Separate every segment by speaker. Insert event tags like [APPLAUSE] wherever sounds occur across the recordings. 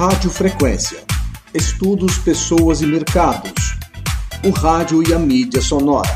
Speaker 1: Rádio Frequência. Estudos, pessoas e mercados. O rádio e a mídia sonora.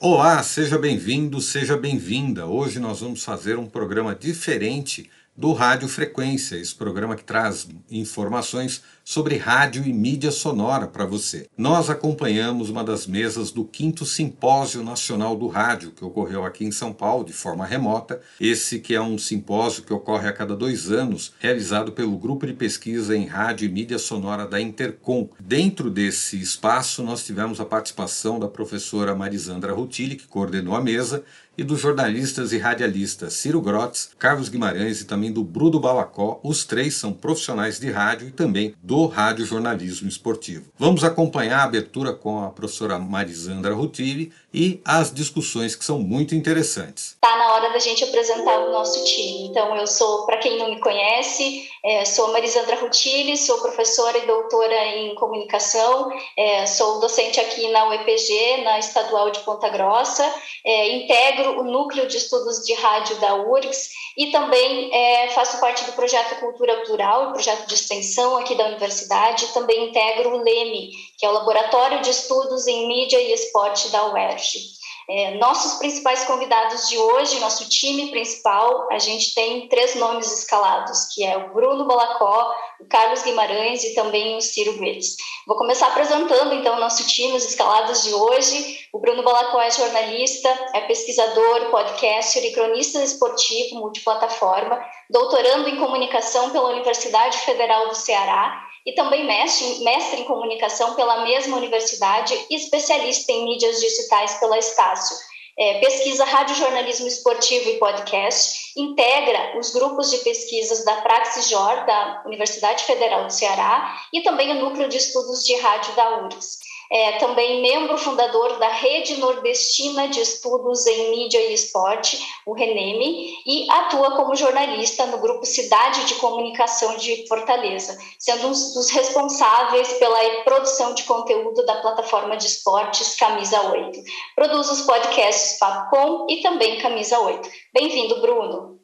Speaker 2: Olá, seja bem-vindo, seja bem-vinda. Hoje nós vamos fazer um programa diferente do Rádio Frequência, esse programa que traz informações sobre rádio e mídia sonora para você. Nós acompanhamos uma das mesas do 5 Simpósio Nacional do Rádio, que ocorreu aqui em São Paulo de forma remota. Esse que é um simpósio que ocorre a cada dois anos, realizado pelo Grupo de Pesquisa em Rádio e Mídia Sonora da Intercom. Dentro desse espaço, nós tivemos a participação da professora Marisandra Rutilli, que coordenou a mesa, e dos jornalistas e radialistas Ciro Grotz, Carlos Guimarães e também do Bruno Balacó. Os três são profissionais de rádio e também do Rádio Jornalismo Esportivo. Vamos acompanhar a abertura com a professora Marisandra Rutilli e as discussões que são muito interessantes.
Speaker 3: Está na hora da gente apresentar o nosso time. Então, eu sou, para quem não me conhece, é, sou Marisandra Rutilli, sou professora e doutora em comunicação, é, sou docente aqui na UEPG, na Estadual de Ponta Grossa, é, integro o Núcleo de Estudos de Rádio da URGS e também faço parte do projeto Cultura Plural, projeto de extensão aqui da universidade, também integro o LEME, que é o Laboratório de Estudos em Mídia e Esporte da UERJ. É, nossos principais convidados de hoje, nosso time principal, a gente tem três nomes escalados, que é o Bruno Balacó, o Carlos Guimarães e também o Ciro Guedes. Vou começar apresentando então nosso time, os escalados de hoje. O Bruno Balacó é jornalista, é pesquisador, podcaster e cronista esportivo multiplataforma, doutorando em comunicação pela Universidade Federal do Ceará e também mestre, mestre em comunicação pela mesma universidade e especialista em mídias digitais pela Estácio. É, pesquisa rádio jornalismo esportivo e podcast, integra os grupos de pesquisas da Praxis da Universidade Federal do Ceará, e também o núcleo de estudos de rádio da URGS é também membro fundador da Rede Nordestina de Estudos em Mídia e Esporte, o RENEME, e atua como jornalista no grupo Cidade de Comunicação de Fortaleza, sendo um dos responsáveis pela produção de conteúdo da plataforma de esportes Camisa 8. Produz os podcasts Papo e também Camisa 8. Bem-vindo, Bruno.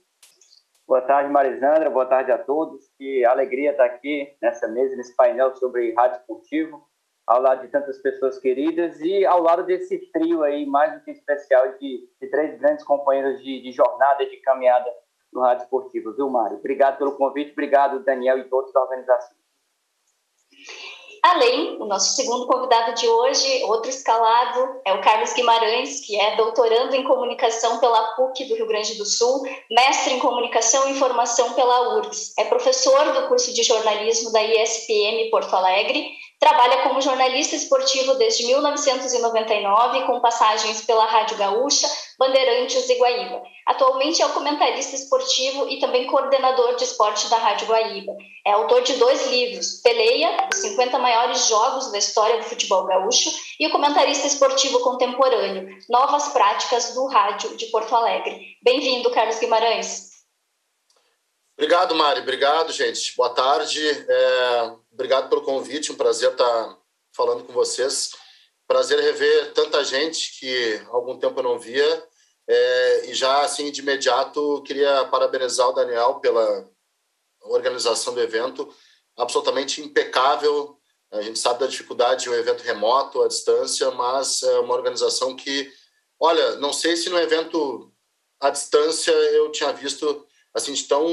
Speaker 4: Boa tarde, Marisandra. Boa tarde a todos. Que alegria estar aqui nessa mesa, nesse painel sobre rádio esportivo ao lado de tantas pessoas queridas e ao lado desse trio aí, mais do que especial, de, de três grandes companheiros de, de, jornada, de caminhada no Rádio Esportivo, viu, Mário? Obrigado pelo convite, obrigado, Daniel e todos da organização.
Speaker 3: Além, o nosso segundo convidado de hoje, outro escalado, é o Carlos Guimarães, que é doutorando em comunicação pela PUC do Rio Grande do Sul, mestre em comunicação e informação pela URGS, é professor do curso de jornalismo da ISPM Porto Alegre Trabalha como jornalista esportivo desde 1999, com passagens pela Rádio Gaúcha, Bandeirantes e Guaíba. Atualmente é o comentarista esportivo e também coordenador de esporte da Rádio Guaíba. É autor de dois livros, Peleia, os 50 maiores jogos da história do futebol gaúcho, e o comentarista esportivo contemporâneo, Novas Práticas do Rádio de Porto Alegre. Bem-vindo, Carlos Guimarães.
Speaker 5: Obrigado, Mari. Obrigado, gente. Boa tarde. É, obrigado pelo convite. Um prazer estar falando com vocês. Prazer rever tanta gente que há algum tempo eu não via. É, e já, assim, de imediato, queria parabenizar o Daniel pela organização do evento. Absolutamente impecável. A gente sabe da dificuldade de um evento remoto, à distância, mas é uma organização que, olha, não sei se no evento à distância eu tinha visto assim de tão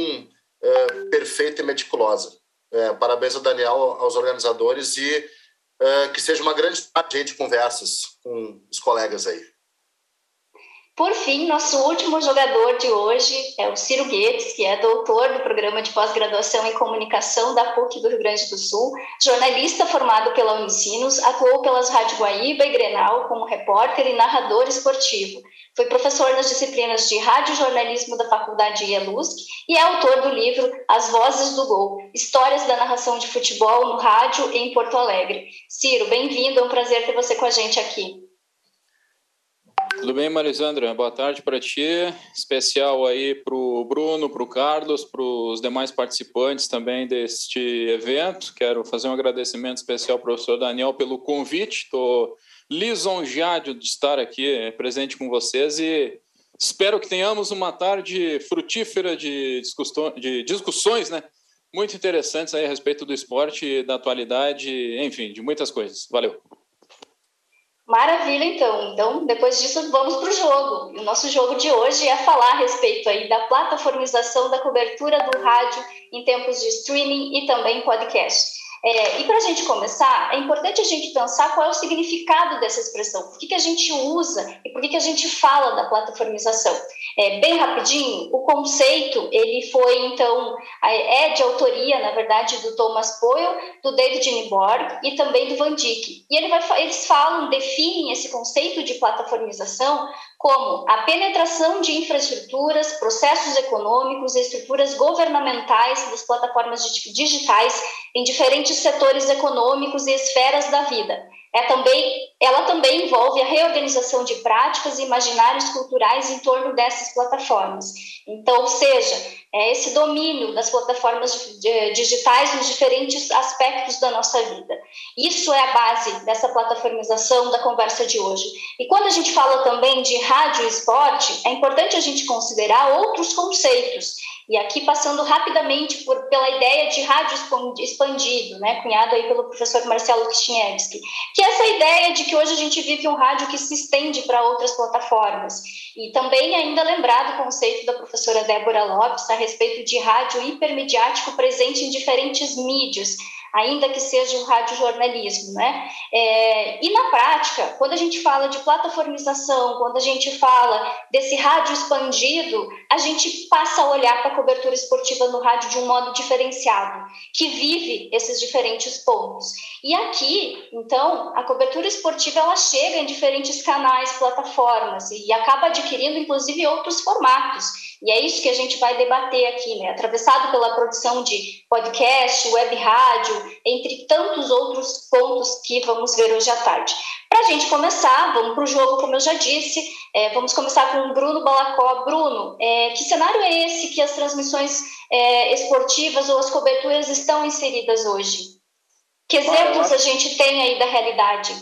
Speaker 5: é, perfeita e meticulosa. É, parabéns ao Daniel, aos organizadores e é, que seja uma grande tarde de conversas com os colegas aí.
Speaker 3: Por fim, nosso último jogador de hoje é o Ciro Guedes, que é doutor do programa de pós-graduação em comunicação da PUC do Rio Grande do Sul, jornalista formado pela Unicinos, atuou pelas Rádio Guaíba e Grenal como repórter e narrador esportivo. Foi professor nas disciplinas de rádio jornalismo da Faculdade IELUSC e é autor do livro As Vozes do Gol, Histórias da Narração de Futebol no Rádio em Porto Alegre. Ciro, bem-vindo, é um prazer ter você com a gente aqui.
Speaker 6: Tudo bem, Marisandra? Boa tarde para ti. Especial aí para o Bruno, para o Carlos, para os demais participantes também deste evento. Quero fazer um agradecimento especial ao professor Daniel pelo convite. Estou lisonjeado de estar aqui presente com vocês e Espero que tenhamos uma tarde frutífera de, de discussões, né? Muito interessantes aí a respeito do esporte, da atualidade, enfim, de muitas coisas. Valeu.
Speaker 3: Maravilha, então. Então, depois disso, vamos para o jogo. O nosso jogo de hoje é falar a respeito aí da plataformização da cobertura do rádio em tempos de streaming e também podcast. É, e para a gente começar, é importante a gente pensar qual é o significado dessa expressão, por que, que a gente usa e por que, que a gente fala da plataformização. É, bem rapidinho, o conceito ele foi então é de autoria, na verdade, do Thomas Boyle, do David Niborg e também do Van Dijk. E ele vai, eles falam, definem esse conceito de plataformização como a penetração de infraestruturas, processos econômicos e estruturas governamentais das plataformas digitais em diferentes setores econômicos e esferas da vida. É também, ela também envolve a reorganização de práticas e imaginários culturais em torno dessas plataformas. Então, ou seja, é esse domínio das plataformas digitais nos diferentes aspectos da nossa vida. Isso é a base dessa plataformização da conversa de hoje. E quando a gente fala também de rádio e esporte, é importante a gente considerar outros conceitos e aqui passando rapidamente por, pela ideia de rádio expandido, né, cunhado aí pelo professor Marcelo Kistniewski, que é essa ideia de que hoje a gente vive um rádio que se estende para outras plataformas. E também ainda lembrado o conceito da professora Débora Lopes a respeito de rádio hipermediático presente em diferentes mídias, ainda que seja um radiojornalismo, né? É, e na prática, quando a gente fala de plataformização, quando a gente fala desse rádio expandido, a gente passa a olhar para a cobertura esportiva no rádio de um modo diferenciado, que vive esses diferentes pontos. E aqui, então, a cobertura esportiva ela chega em diferentes canais, plataformas e acaba adquirindo inclusive outros formatos. E é isso que a gente vai debater aqui, né? Atravessado pela produção de podcast, web rádio, entre tantos outros pontos que vamos ver hoje à tarde. Para a gente começar, vamos para o jogo, como eu já disse. É, vamos começar com o Bruno Balacó. Bruno, é, que cenário é esse que as transmissões é, esportivas ou as coberturas estão inseridas hoje? Que exemplos a gente tem aí da realidade?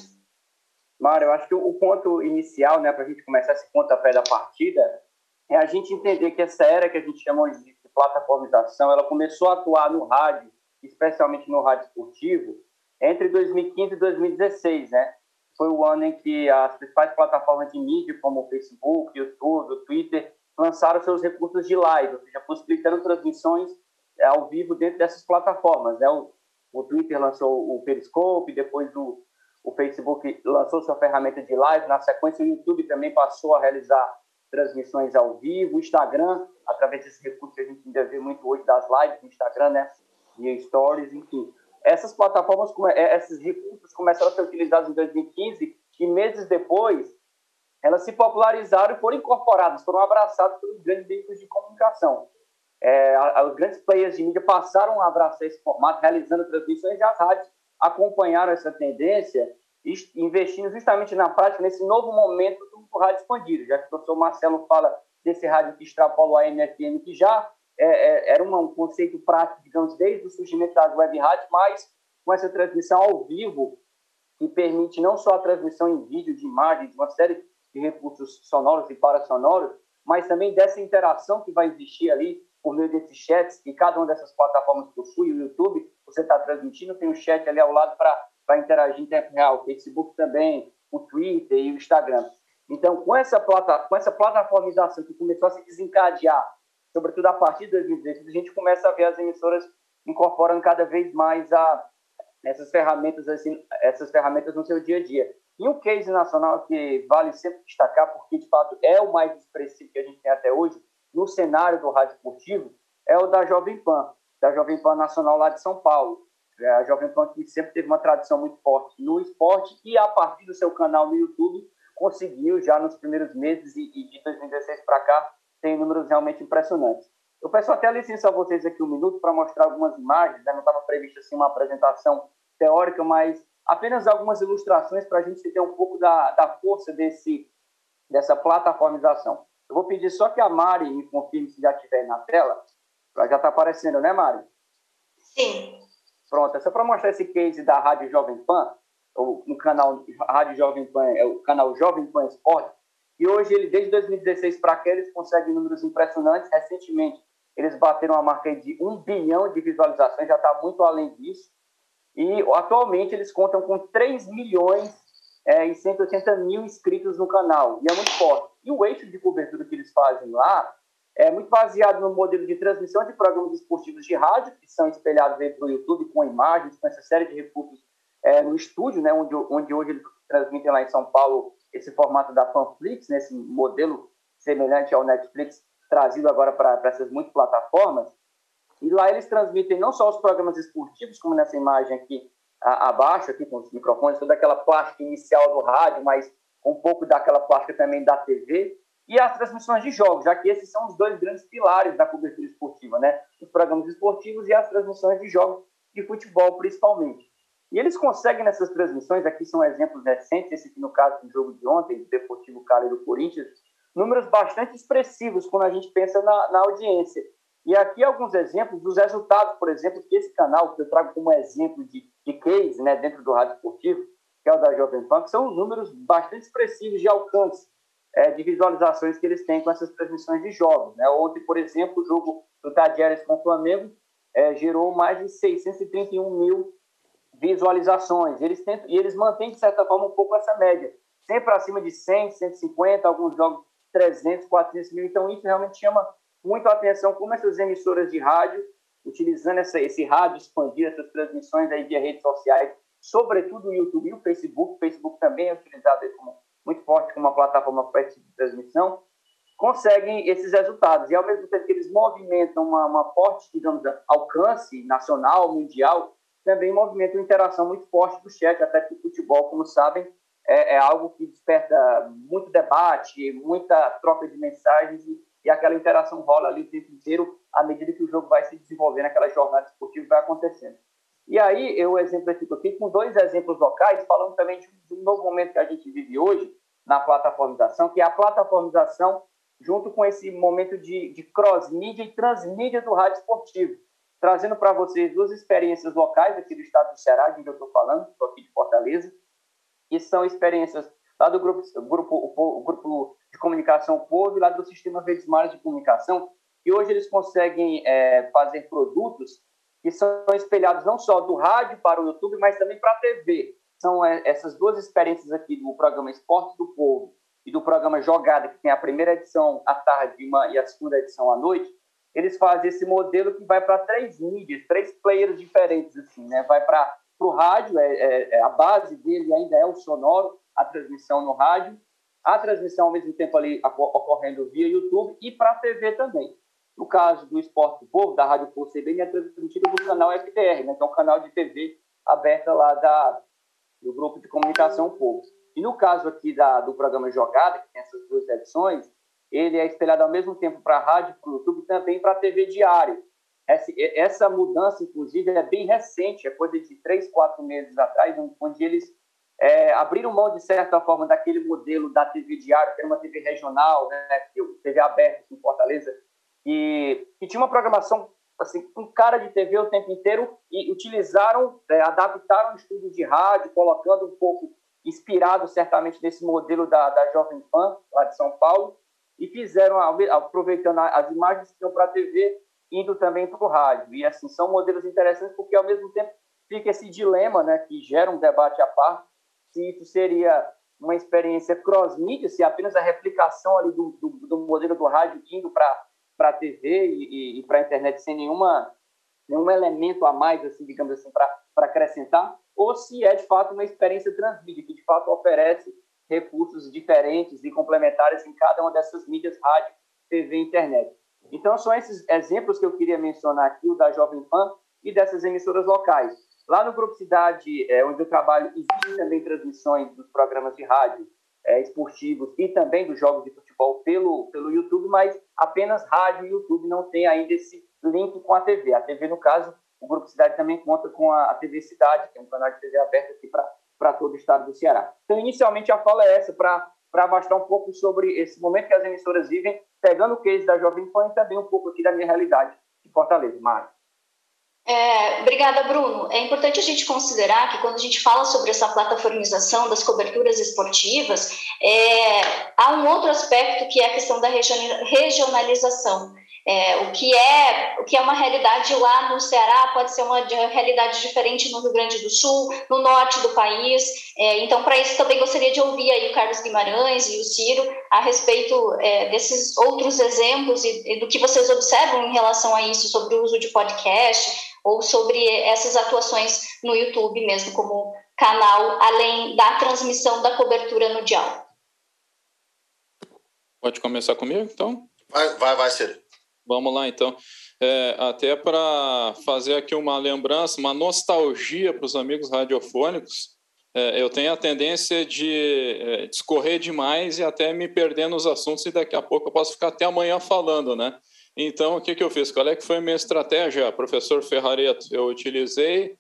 Speaker 4: Mário, eu acho que o ponto inicial, né, para a gente começar esse pontapé da partida, é a gente entender que essa era que a gente chama de plataformização, ela começou a atuar no rádio, especialmente no rádio esportivo, entre 2015 e 2016, né? Foi o ano em que as principais plataformas de mídia, como o Facebook, YouTube, o Twitter, lançaram seus recursos de live, ou seja, possibilitando transmissões é, ao vivo dentro dessas plataformas, né? O, o Twitter lançou o Periscope, depois o, o Facebook lançou sua ferramenta de live, na sequência o YouTube também passou a realizar transmissões ao vivo, Instagram, através desses recursos que a gente ainda vê muito hoje das lives no Instagram, né? E stories, enfim. Essas plataformas, é, esses recursos começaram a ser utilizados em 2015 e meses depois elas se popularizaram e foram incorporadas, foram abraçadas pelos grandes veículos de comunicação. É, os grandes players de mídia passaram a abraçar esse formato, realizando transmissões e as rádios acompanharam essa tendência, investindo justamente na prática, nesse novo momento do rádio expandido, já que o professor Marcelo fala desse rádio que extrapola o AM/FM, que já é, é, era um conceito prático, digamos, desde o surgimento das web rádios, mas com essa transmissão ao vivo, que permite não só a transmissão em vídeo, de imagem, de uma série de recursos sonoros e parasonoros, mas também dessa interação que vai existir ali por meio desses chats que cada uma dessas plataformas possui, o YouTube, você está transmitindo, tem um chat ali ao lado para interagir em tempo real, o Facebook também, o Twitter e o Instagram. Então, com essa, plata, com essa plataformização que começou a se desencadear, sobretudo a partir de 2016, a gente começa a ver as emissoras incorporando cada vez mais a, essas ferramentas assim, essas ferramentas no seu dia a dia. E um case nacional que vale sempre destacar, porque de fato é o mais expressivo que a gente tem até hoje, no cenário do rádio esportivo, é o da Jovem Pan, da Jovem Pan Nacional lá de São Paulo. É a Jovem Pan que sempre teve uma tradição muito forte no esporte e a partir do seu canal no YouTube conseguiu já nos primeiros meses e, de 2016 para cá tem números realmente impressionantes. Eu peço até licença a vocês aqui um minuto para mostrar algumas imagens, né? não estava previsto assim uma apresentação teórica, mas apenas algumas ilustrações para a gente ter um pouco da, da força desse, dessa plataformização. Eu vou pedir só que a Mari me confirme se já estiver na tela. Já está aparecendo, né, Mari?
Speaker 3: Sim.
Speaker 4: Pronto, é só para mostrar esse case da Rádio Jovem Pan, o, no canal Rádio Jovem Pan, é o canal Jovem Pan Esporte. E hoje, ele, desde 2016 para cá, eles conseguem números impressionantes. Recentemente, eles bateram a marca de um bilhão de visualizações, já está muito além disso. E atualmente eles contam com 3 milhões é, e 180 mil inscritos no canal, e é muito forte. E o eixo de cobertura que eles fazem lá é muito baseado no modelo de transmissão de programas esportivos de rádio, que são espelhados aí para o YouTube com imagens, com essa série de recursos é, no estúdio, né, onde, onde hoje eles transmitem lá em São Paulo esse formato da Panflix, né, esse modelo semelhante ao Netflix, trazido agora para essas muitas plataformas. E lá eles transmitem não só os programas esportivos, como nessa imagem aqui a, abaixo, aqui com os microfones, toda aquela plástica inicial do rádio, mas um pouco daquela plástica também da TV, e as transmissões de jogos, já que esses são os dois grandes pilares da cobertura esportiva, né? Os programas esportivos e as transmissões de jogos de futebol, principalmente. E eles conseguem nessas transmissões, aqui são exemplos recentes, esse aqui no caso do jogo de ontem, do Deportivo Cali do Corinthians, números bastante expressivos quando a gente pensa na, na audiência. E aqui alguns exemplos dos resultados, por exemplo, que esse canal, que eu trago como exemplo de, de case né, dentro do rádio esportivo, que é o da Jovem Pan, que são números bastante expressivos de alcance é, de visualizações que eles têm com essas transmissões de jogos. Né? Ontem, por exemplo, o jogo do Tadieres com o Flamengo é, gerou mais de 631 mil visualizações. Eles tentam, e eles mantêm, de certa forma, um pouco essa média. Sempre acima de 100, 150, alguns jogos 300, 400 mil. Então, isso realmente chama muito a atenção como essas emissoras de rádio, utilizando essa, esse rádio expandir essas transmissões aí via redes sociais, sobretudo o YouTube e o Facebook. O Facebook também é utilizado como, muito forte como uma plataforma para esse tipo de transmissão, conseguem esses resultados. E, ao mesmo tempo que eles movimentam uma, uma forte, digamos, alcance nacional, mundial, também movimentam interação muito forte do chat, até que o futebol, como sabem, é, é, algo que desperta muito debate, muita troca de mensagens e, e, aquela interação rola ali o tempo inteiro à medida que o jogo vai se desenvolvendo, aquela jornada esportiva vai acontecendo. E aí eu exemplifico aqui com dois exemplos locais, falando também de, um novo momento que a gente vive hoje na plataformização, que é a plataformização junto com esse momento de, de cross-mídia e transmídia do rádio esportivo, trazendo para vocês duas experiências locais aqui do estado do Ceará, de onde eu estou falando, estou aqui de Fortaleza, que são experiências lá do grupo, grupo, o, grupo de comunicação Povo e lá do Sistema Verdes Mares de Comunicação, e hoje eles conseguem é, fazer produtos que são espelhados não só do rádio para o YouTube, mas também para a TV. São é, essas duas experiências aqui do programa Esporte do Povo e do programa Jogada, que tem a primeira edição à tarde e a segunda edição à noite, eles fazem esse modelo que vai para três mídias, três players diferentes, assim, né? Vai para o rádio, é, é, é, a base dele ainda é o sonoro, a transmissão no rádio, a transmissão ao mesmo tempo ali ocorrendo via YouTube e para a TV também. No caso do Esporte Povo, da Rádio Povo CBN, é transmitido no canal FDR, né, que é um canal de TV aberta lá da, do Grupo de Comunicação Povo. E no caso aqui da, do programa Jogada, que tem essas duas edições, ele é espelhado ao mesmo tempo para a rádio, para o YouTube e também para a TV diário. Essa mudança, inclusive, é bem recente, é coisa de três, quatro meses atrás, onde eles é, abriram mão, de certa forma, daquele modelo da TV diária, que era uma TV regional, né, TV aberta em Fortaleza, e que tinha uma programação assim, com cara de TV o tempo inteiro e utilizaram, é, adaptaram o estúdio de rádio, colocando um pouco, inspirado certamente nesse modelo da, da Jovem Pan, lá de São Paulo, e fizeram, aproveitando as imagens que iam para a TV, indo também para o rádio. E assim, são modelos interessantes porque, ao mesmo tempo, fica esse dilema, né, que gera um debate à parte, se isso seria uma experiência cross-mídia, se apenas a replicação ali do, do, do modelo do rádio indo para a TV e, e, e para a internet sem nenhuma, nenhum elemento a mais, assim, digamos assim, para acrescentar, ou se é, de fato, uma experiência transmídia, que, de fato, oferece recursos diferentes e complementares em cada uma dessas mídias, rádio, TV e internet. Então, são esses exemplos que eu queria mencionar aqui, o da Jovem Pan e dessas emissoras locais. Lá no Grupo Cidade, é, onde eu trabalho, existem também transmissões dos programas de rádio é, esportivos e também dos jogos de futebol pelo, pelo YouTube, mas apenas rádio e YouTube não tem ainda esse link com a TV. A TV, no caso, o Grupo Cidade também conta com a, a TV Cidade, que é um canal de TV aberto aqui para todo o estado do Ceará. Então, inicialmente, a fala é essa, para para mostrar um pouco sobre esse momento que as emissoras vivem, pegando o case da Jovem Pan e também um pouco aqui da minha realidade de Fortaleza. Mário.
Speaker 3: É, obrigada, Bruno. É importante a gente considerar que quando a gente fala sobre essa plataformização das coberturas esportivas, é, há um outro aspecto que é a questão da regionalização. É, o, que é, o que é uma realidade lá no Ceará pode ser uma realidade diferente no Rio Grande do Sul, no norte do país. É, então, para isso, também gostaria de ouvir aí o Carlos Guimarães e o Ciro a respeito é, desses outros exemplos e, e, do que vocês observam em relação a isso, sobre o uso de podcast ou sobre essas atuações no YouTube mesmo, como canal, além da transmissão da cobertura no dial.
Speaker 6: Pode começar comigo, então?
Speaker 5: Vai, vai, vai, Ciro.
Speaker 6: Vamos lá, então. É, até para fazer aqui uma lembrança, uma nostalgia para os amigos radiofônicos, é, eu tenho a tendência de é, discorrer demais e até me perder nos assuntos e daqui a pouco eu posso ficar até amanhã falando, né? Então, o que, que eu fiz? Qual é que foi a minha estratégia, professor Ferrareto? Eu utilizei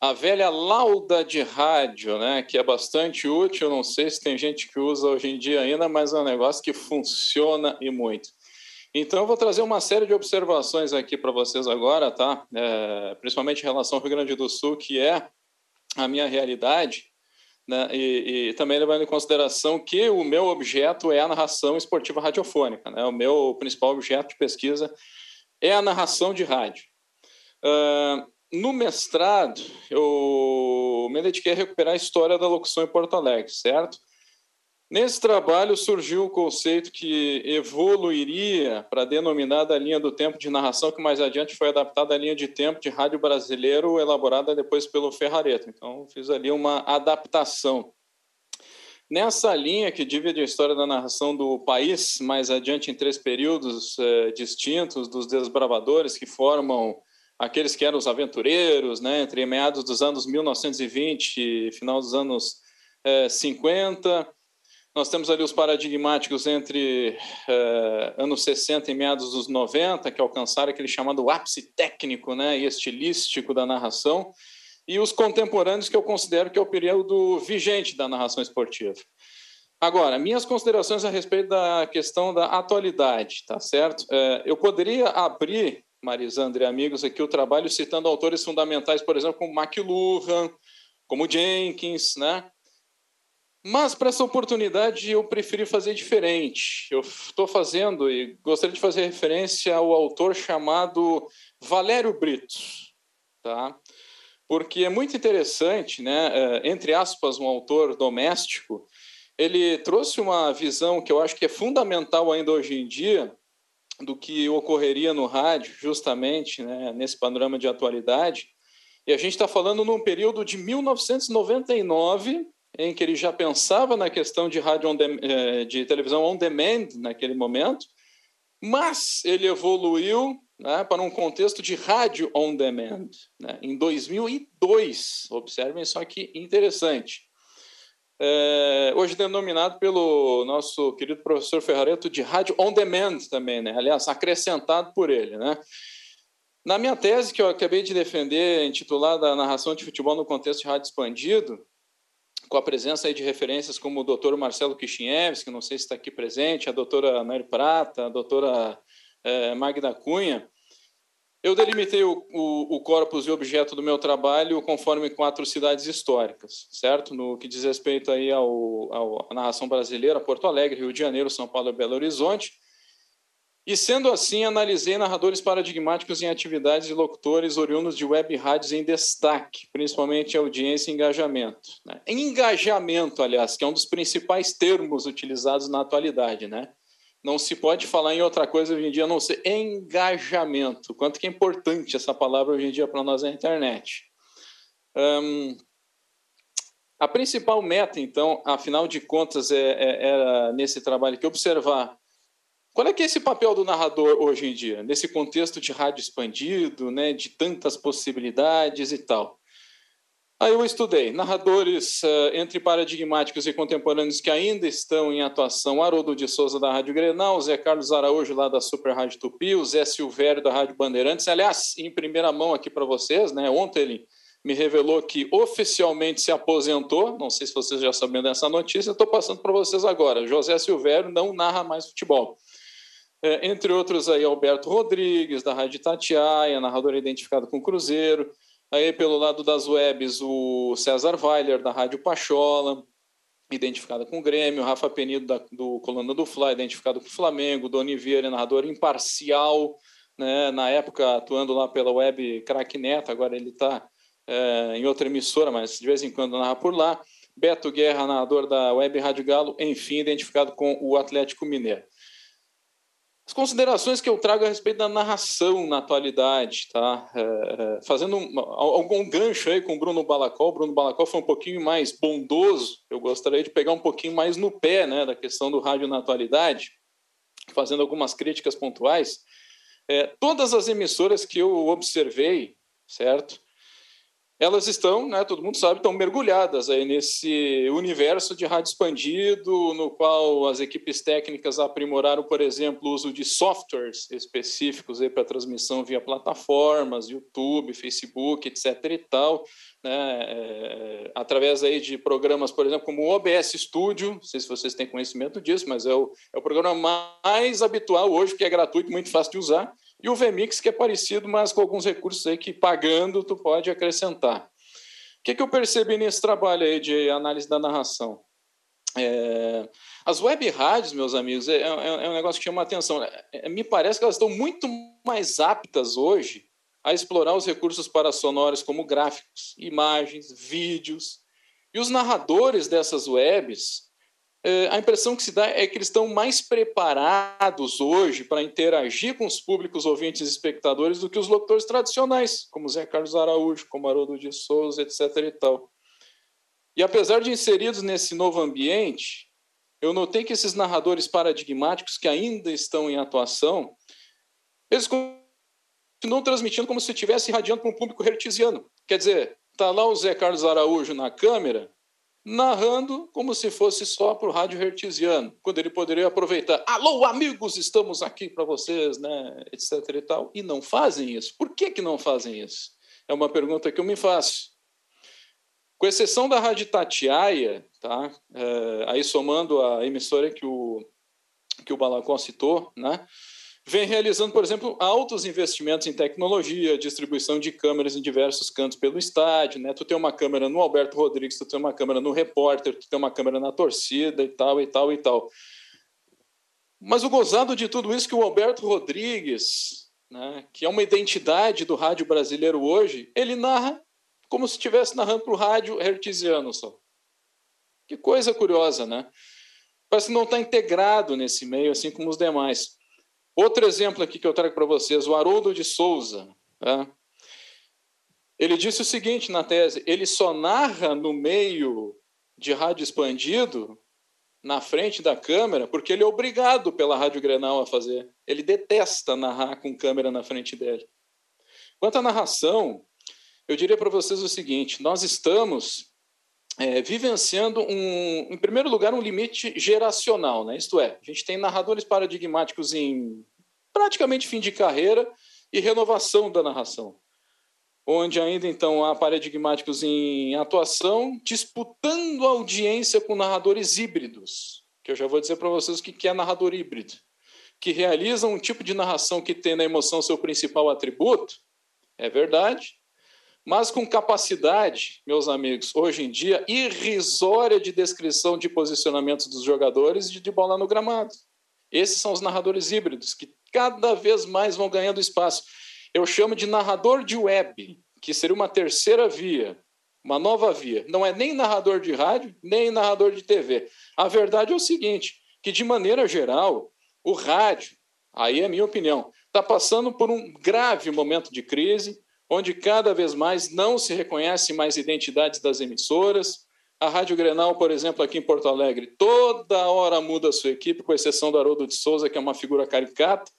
Speaker 6: a velha lauda de rádio, né, que é bastante útil, não sei se tem gente que usa hoje em dia ainda, mas é um negócio que funciona e muito. Então, eu vou trazer uma série de observações aqui para vocês agora, tá? É, principalmente em relação ao Rio Grande do Sul, que é a minha realidade, né? E, e, também levando em consideração que o meu objeto é a narração esportiva radiofônica, né? O meu principal objeto de pesquisa é a narração de rádio. Uh, no mestrado, eu me dediquei a recuperar a história da locução em Porto Alegre, certo? Nesse trabalho surgiu o conceito que evoluiria para a denominada linha do tempo de narração, que mais adiante foi adaptada à linha de tempo de rádio brasileiro, elaborada depois pelo Ferrareto. Então, fiz ali uma adaptação. Nessa linha que divide a história da narração do país, mais adiante em três períodos eh, distintos, dos desbravadores que formam aqueles que eram os aventureiros, né, entre meados dos anos 1920 e final dos anos eh, 50, nós temos ali os paradigmáticos entre uh, anos 60 e meados dos 90, que alcançaram aquele chamado ápice técnico né, e estilístico da narração, e os contemporâneos, que eu considero que é o período vigente da narração esportiva. Agora, minhas considerações a respeito da questão da atualidade, tá certo? Uh, eu poderia abrir, Marisandra e amigos, aqui o trabalho citando autores fundamentais, por exemplo, como McLuhan, como Jenkins, né? Mas para essa oportunidade eu preferi fazer diferente. Eu estou fazendo e gostaria de fazer referência ao autor chamado Valério Brito, tá? Porque é muito interessante, né? É, entre aspas, um autor doméstico. Ele trouxe uma visão que eu acho que é fundamental ainda hoje em dia do que ocorreria no rádio, justamente, né? Nesse panorama de atualidade. E a gente está falando num período de 1999 em que ele já pensava na questão de rádio eh, de televisão on demand naquele momento, mas ele evoluiu né, para um contexto de rádio on demand né, em 2002. Observem só que interessante. É, hoje denominado pelo nosso querido professor Ferrareto de rádio on demand também, né? aliás, acrescentado por ele. Né? Na minha tese, que eu acabei de defender, intitulada Narração de Futebol no Contexto de Rádio Expandido, com a presença aí de referências como o doutor Marcelo Kishinevski, que não sei se está aqui presente, a doutora Mary Prata, a doutora eh, Magda Cunha, eu delimitei o, o, o, corpus e objeto do meu trabalho conforme quatro cidades históricas, certo? No que diz respeito aí ao, ao, à narração brasileira, Porto Alegre, Rio de Janeiro, São Paulo e Belo Horizonte, e sendo assim, analisei narradores paradigmáticos em atividades de locutores oriundos de web rádios em destaque, principalmente audiência e engajamento. Né? Engajamento, aliás, que é um dos principais termos utilizados na atualidade, né? Não se pode falar em outra coisa hoje em dia a não ser engajamento. Quanto que é importante essa palavra hoje em dia para nós na internet. Um, a principal meta, então, afinal de contas, é, é, era nesse trabalho que observar qual é que é esse papel do narrador hoje em dia, nesse contexto de rádio expandido, né, de tantas possibilidades e tal? Aí eu estudei narradores uh, entre paradigmáticos e contemporâneos que ainda estão em atuação, Haroldo de Souza da Rádio Grenal, Zé Carlos Araújo lá da Super Rádio Tupi, o Zé Silvério da Rádio Bandeirantes. Aliás, em primeira mão aqui para vocês, né, ontem ele me revelou que oficialmente se aposentou, não sei se vocês já sabiam dessa notícia, estou passando para vocês agora. José Silvério não narra mais futebol. É, entre outros aí Alberto Rodrigues, da Rádio Tatiaia, narrador identificado com Cruzeiro, aí pelo lado das webs o César Weiler, da Rádio Pachola, identificado com o Grêmio, Rafa Penido, da, do Coluna do Fla, identificado com o Flamengo, Doni Vieira, narrador imparcial, né, na época atuando lá pela web Crack Neto, agora ele está é, em outra emissora, mas de vez em quando narra por lá. Beto Guerra, narrador da Web Rádio Galo, enfim, identificado com o Atlético Mineiro. As considerações que eu trago a respeito da narração na atualidade, tá? É, é, fazendo um, algum gancho aí com o Bruno Balacol. O Bruno Balacol foi um pouquinho mais bondoso. Eu gostaria de pegar um pouquinho mais no pé, né, da questão do rádio na atualidade, fazendo algumas críticas pontuais. É, todas as emissoras que eu observei, certo? Elas estão, né, todo mundo sabe, estão mergulhadas aí nesse universo de rádio expandido, no qual as equipes técnicas aprimoraram, por exemplo, o uso de softwares específicos para transmissão via plataformas, YouTube, Facebook, etc. e tal, né, é, através aí de programas, por exemplo, como o OBS Studio, não sei se vocês têm conhecimento disso, mas é o, é o programa mais habitual hoje, que é gratuito, muito fácil de usar, e o VMix, que é parecido, mas com alguns recursos aí que pagando tu pode acrescentar. O que, que eu percebi nesse trabalho aí de análise da narração? É, as web rádios, meus amigos, é, é, é, um negócio que chama atenção. É, me parece que elas estão muito mais aptas hoje a explorar os recursos para sonoros como gráficos, imagens, vídeos. E os narradores dessas webs é, a impressão que se dá é que eles estão mais preparados hoje para interagir com os públicos ouvintes e espectadores do que os locutores tradicionais, como Zé Carlos Araújo, como Haroldo de Souza, etc. e tal. E apesar de inseridos nesse novo ambiente, eu notei que esses narradores paradigmáticos que ainda estão em atuação, eles continuam transmitindo como se estivesse irradiando para um público hertziano. Quer dizer, está lá o Zé Carlos Araújo na câmera, narrando como se fosse só para o rádio hertziano, quando ele poderia aproveitar, alô amigos, estamos aqui para vocês, né, etc e tal, e não fazem isso. Por que, que não fazem isso? É uma pergunta que eu me faço. Com exceção da Rádio Tatiaia, tá? É, aí somando a emissora que o, que o Balacó citou, né? Vem realizando, por exemplo, altos investimentos em tecnologia, distribuição de câmeras em diversos cantos pelo estádio, né? Tu tem uma câmera no Alberto Rodrigues, tu tem uma câmera no repórter, tu tem uma câmera na torcida e tal e tal e tal. Mas o gozado de tudo isso é que o Alberto Rodrigues, né, que é uma identidade do rádio brasileiro hoje, ele narra como se estivesse narrando para o rádio hertziano só. Que coisa curiosa, né? Parece que não está integrado nesse meio, assim como os demais. Outro exemplo aqui que eu trago para vocês, o Haroldo de Souza. Tá? Ele disse o seguinte na tese: ele só narra no meio de rádio expandido, na frente da câmera, porque ele é obrigado pela Rádio Grenal a fazer. Ele detesta narrar com câmera na frente dele. Quanto à narração, eu diria para vocês o seguinte: nós estamos é, vivenciando, um, em primeiro lugar, um limite geracional. Né? Isto é, a gente tem narradores paradigmáticos em praticamente fim de carreira e renovação da narração, onde ainda então há paradigmáticos em atuação disputando audiência com narradores híbridos, que eu já vou dizer para vocês o que é narrador híbrido, que realizam um tipo de narração que tem na emoção seu principal atributo, é verdade, mas com capacidade, meus amigos, hoje em dia, irrisória de descrição de posicionamentos dos jogadores e de bola no gramado. Esses são os narradores híbridos, que cada vez mais vão ganhando espaço. Eu chamo de narrador de web, que seria uma terceira via, uma nova via. Não é nem narrador de rádio, nem narrador de TV. A verdade é o seguinte, que de maneira geral, o rádio, aí é a minha opinião, está passando por um grave momento de crise, onde cada vez mais não se reconhece mais identidades das emissoras. A Rádio Grenal, por exemplo, aqui em Porto Alegre, toda hora muda a sua equipe, com exceção do Haroldo de Souza, que é uma figura caricata.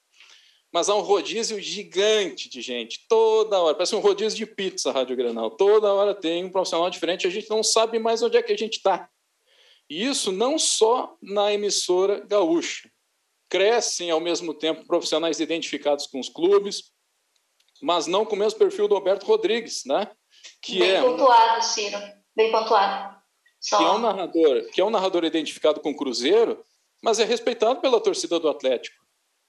Speaker 6: Mas há um rodízio gigante de gente, toda hora. Parece um rodízio de pizza a Rádio Grenal. Toda hora tem um profissional diferente, a gente não sabe mais onde é que a gente está. E isso não só na emissora gaúcha. Crescem, ao mesmo tempo, profissionais identificados com os clubes, mas não com o mesmo perfil do Alberto Rodrigues, né?
Speaker 3: Que Bem é pontuado, Ciro. Bem pontuado.
Speaker 6: Só... Que é um narrador, que é um narrador identificado com o Cruzeiro, mas é respeitado pela torcida do Atlético.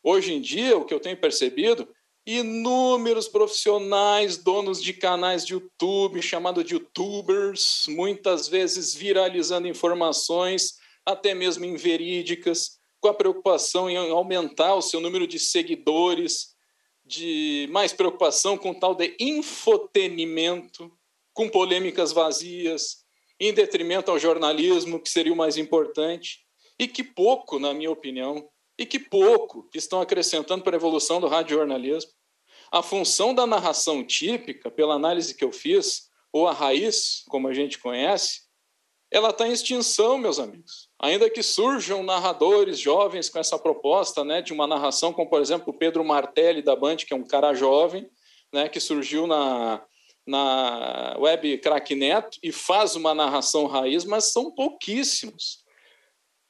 Speaker 6: Hoje em dia, o que eu tenho percebido, inúmeros profissionais, donos de canais de YouTube, chamado de YouTubers, muitas vezes viralizando informações, até mesmo inverídicas, com a preocupação em aumentar o seu número de seguidores, de mais preocupação com tal de infotenimento, com polêmicas vazias, em detrimento ao jornalismo, que seria o mais importante, e que pouco, na minha opinião, e que pouco estão acrescentando para a evolução do radiojornalismo. A função da narração típica, pela análise que eu fiz, ou a raiz, como a gente conhece, ela está em extinção, meus amigos. Ainda que surjam narradores jovens com essa proposta né, de uma narração, como, por exemplo, o Pedro Martelli, da Band, que é um cara jovem, né, que surgiu na, na web Cracknet e faz uma narração raiz, mas são pouquíssimos.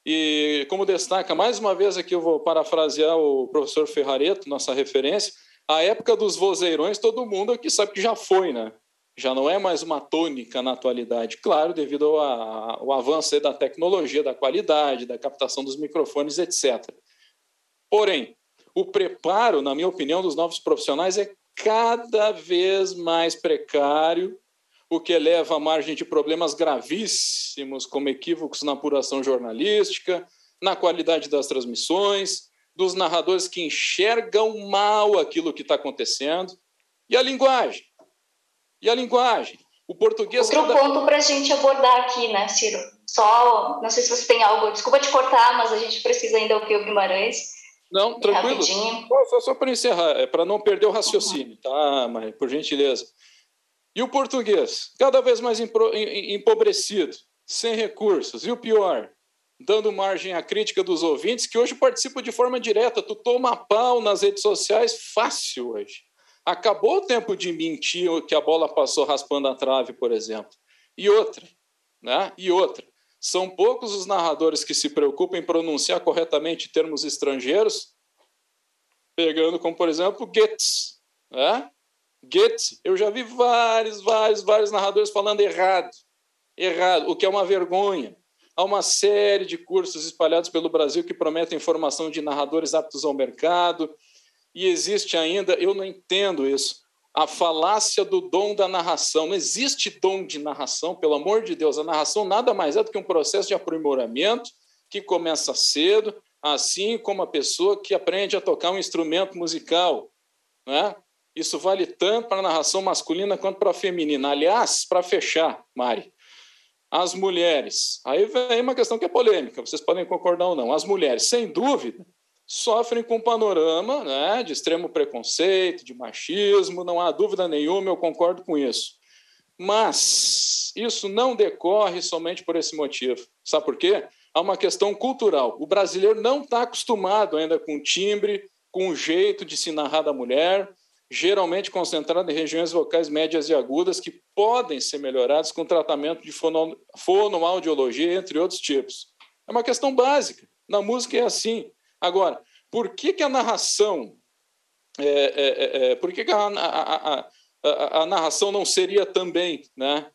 Speaker 6: E como destaca, mais uma vez aqui eu vou parafrasear o professor Ferrareto, nossa referência, a época dos vozeirões todo mundo aqui sabe que já foi, né? Já não é mais uma tônica na atualidade, claro, devido ao, ao avanço da tecnologia, da qualidade, da captação dos microfones, etc. Porém, o preparo, na minha opinião, dos novos profissionais é cada vez mais precário o que leva à margem de problemas gravíssimos, como equívocos na apuração jornalística, na qualidade das transmissões, dos narradores que enxergam mal aquilo que está acontecendo. E a linguagem? E a linguagem? O português.
Speaker 3: Outro cada... ponto para a gente abordar aqui, né, Ciro? Só, não sei se você tem algo, desculpa te cortar, mas a gente precisa ainda ouvir o Guimarães.
Speaker 6: Não, tranquilo. Só, só para encerrar, é para não perder o raciocínio, tá, Maria? Por gentileza. E o português, cada vez mais empobrecido, sem recursos. E o pior, dando margem à crítica dos ouvintes, que hoje participam de forma direta. Tu toma pau nas redes sociais fácil hoje. Acabou o tempo de mentir que a bola passou raspando a trave, por exemplo. E outra, né? E outra. São poucos os narradores que se preocupam em pronunciar corretamente termos estrangeiros, pegando como, por exemplo, Goetz, né? Goethe, eu já vi vários, vários, vários narradores falando errado. Errado, o que é uma vergonha. Há uma série de cursos espalhados pelo Brasil que prometem formação de narradores aptos ao mercado, e existe ainda, eu não entendo isso, a falácia do dom da narração. Não existe dom de narração, pelo amor de Deus. A narração nada mais é do que um processo de aprimoramento que começa cedo, assim como a pessoa que aprende a tocar um instrumento musical. Né? Isso vale tanto para a narração masculina quanto para a feminina. Aliás, para fechar, Mari, as mulheres. Aí vem uma questão que é polêmica, vocês podem concordar ou não. As mulheres, sem dúvida, sofrem com um panorama né, de extremo preconceito, de machismo, não há dúvida nenhuma, eu concordo com isso. Mas isso não decorre somente por esse motivo. Sabe por quê? Há uma questão cultural. O brasileiro não está acostumado ainda com timbre, com o jeito de se narrar da mulher, geralmente concentrado em regiões vocais médias e agudas que podem ser melhoradas com tratamento de fono, fonoaudiologia, entre outros tipos. É uma questão básica. Na música é assim. Agora, por que, que a narração. É, é, é, é por que, que a, a, a, a, narração não seria também, né?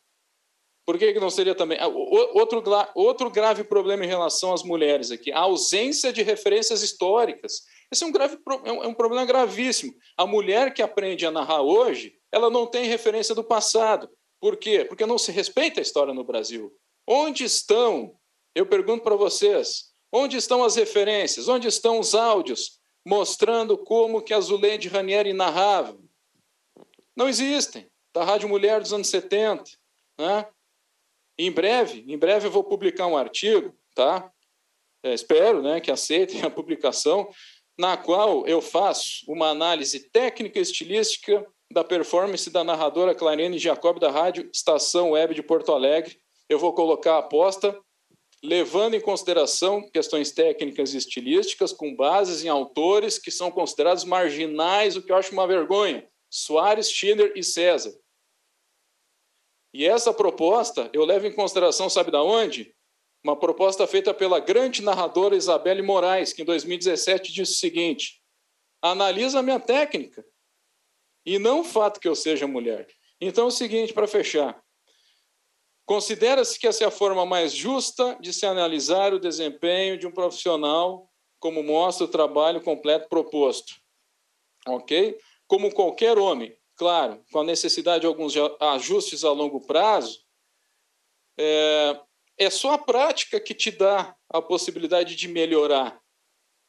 Speaker 6: Por que, que não seria também? Ah, outro, outro grave problema em relação às mulheres aqui, a ausência de referências históricas. Esse é um, grave, é, é um problema gravíssimo. A mulher que aprende a narrar hoje, ela não tem referência do passado. Por quê? Porque não se respeita a história no Brasil. Onde estão, eu pergunto para vocês, onde estão as referências? Onde estão os áudios mostrando como que a Zuleide Ranieri narrava? Não existem. Da Rádio Mulher dos anos 70. Né? Em breve, em breve eu vou publicar um artigo, tá? É, espero né, que aceitem a publicação, na qual eu faço uma análise técnica e estilística da performance da narradora Clarene Jacob da Rádio Estação Web de Porto Alegre. Eu vou colocar a aposta levando em consideração questões técnicas e estilísticas com bases em autores que são considerados marginais, o que eu acho uma vergonha. Soares, Schiller e César. E essa proposta eu levo em consideração, sabe da onde? uma proposta feita pela grande narradora Isabelle Moraes, que em 2017 disse o seguinte: analisa a minha técnica e não o fato que eu seja mulher. Então é o seguinte, para fechar. Considera-se que essa é a forma mais justa de se analisar o desempenho de um profissional como mostra o trabalho completo proposto. Ok? Como qualquer homem, claro, com a necessidade de alguns ajustes a longo prazo, é, é só a prática que te dá a possibilidade de melhorar,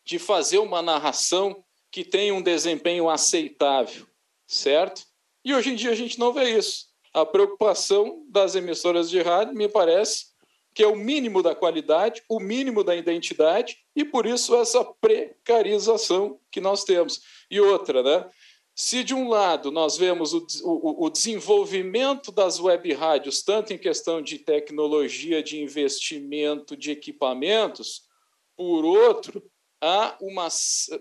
Speaker 6: de fazer uma narração que tenha um desempenho aceitável, certo? E hoje em dia a gente não vê isso. A preocupação das emissoras de rádio, me parece, que é o mínimo da qualidade, o mínimo da identidade, e por isso essa precarização que nós temos. E outra, né? Se de um lado nós vemos o, o, o, desenvolvimento das web rádios, tanto em questão de tecnologia, de investimento, de equipamentos, por outro, há uma,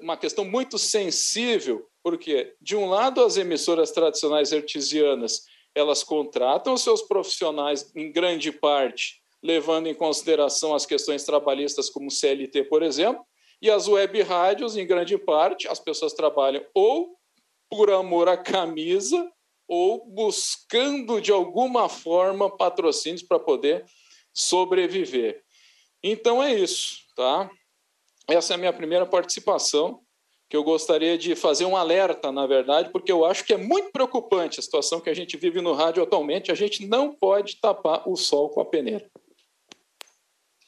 Speaker 6: uma questão muito sensível, porque, de um lado, as emissoras tradicionais artesianas elas contratam seus profissionais, em grande parte, levando em consideração as questões trabalhistas, como CLT, por exemplo, e as web rádios, em grande parte, as pessoas trabalham ou por amor à camisa ou buscando de alguma forma patrocínios para poder sobreviver. Então é isso, tá? Essa é a minha primeira participação, que eu gostaria de fazer um alerta, na verdade, porque eu acho que é muito preocupante a situação que a gente vive no rádio atualmente. A gente não pode tapar o sol com a peneira.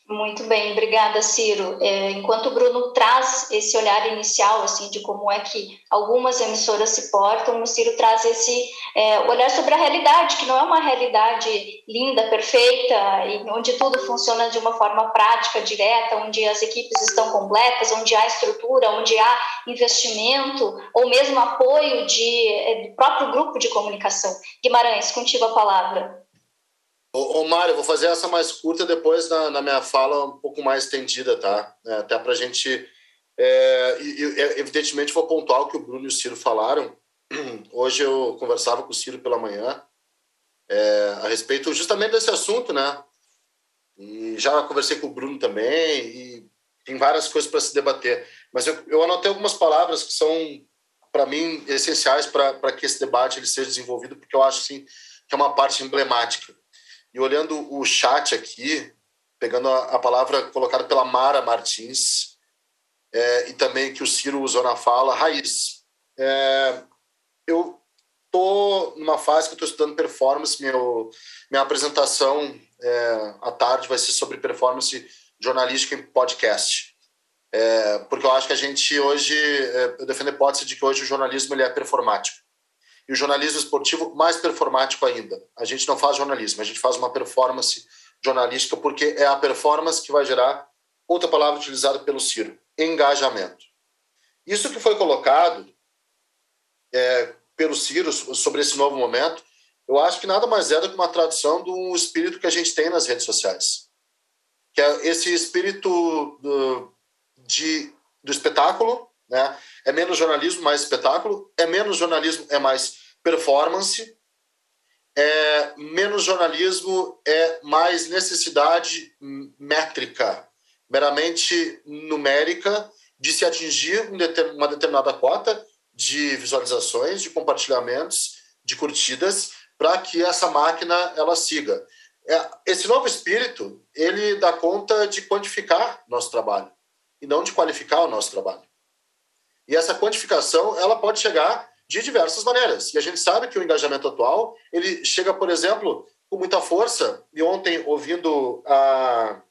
Speaker 3: Muito bem, obrigada, Ciro. É, enquanto o Bruno traz esse olhar inicial, assim, de como é que algumas emissoras se portam, o Ciro traz esse é, olhar sobre a realidade, que não é uma realidade linda, perfeita, onde tudo funciona de uma forma prática, direta, onde as equipes estão completas, onde há estrutura, onde há investimento, ou mesmo apoio de, é, do próprio grupo de comunicação. Guimarães, contigo a palavra.
Speaker 5: Ô, ô Mário, vou fazer essa mais curta depois na, na minha fala um pouco mais estendida, tá? É, até para a gente. É, é, evidentemente, vou pontuar o que o Bruno e o Ciro falaram. [CLEARS THROAT] Hoje eu conversava com o Ciro pela manhã é, a respeito justamente desse assunto, né? E já conversei com o Bruno também, e tem várias coisas para se debater. Mas eu, eu anotei algumas palavras que são, para mim, essenciais para que esse debate ele seja desenvolvido, porque eu acho assim, que é uma parte emblemática. E olhando o chat aqui, pegando a, a palavra colocada pela Mara Martins, é, e também que o Ciro usou na fala, raiz. É, eu tô numa fase que estou estudando performance, meu, minha apresentação é, à tarde vai ser sobre performance jornalística em podcast. É, porque eu acho que a gente hoje, é, eu defendo a hipótese de que hoje o jornalismo ele é performático e o jornalismo esportivo mais performático ainda. A gente não faz jornalismo, a gente faz uma performance jornalística porque é a performance que vai gerar outra palavra utilizada pelo Ciro, engajamento. Isso que foi colocado é, pelo Ciro sobre esse novo momento, eu acho que nada mais é do que uma tradução do espírito que a gente tem nas redes sociais, que é esse espírito do, de, do espetáculo, né? É menos jornalismo, mais espetáculo. É menos jornalismo, é mais performance. É menos jornalismo, é mais necessidade métrica, meramente numérica, de se atingir uma determinada cota de visualizações, de compartilhamentos, de curtidas, para que essa máquina ela siga. É, esse novo espírito ele dá conta de quantificar nosso trabalho e não de qualificar o nosso trabalho. E essa quantificação ela pode chegar de diversas maneiras. E a gente sabe que o engajamento atual ele chega, por exemplo, com muita força. E ontem, ouvindo a,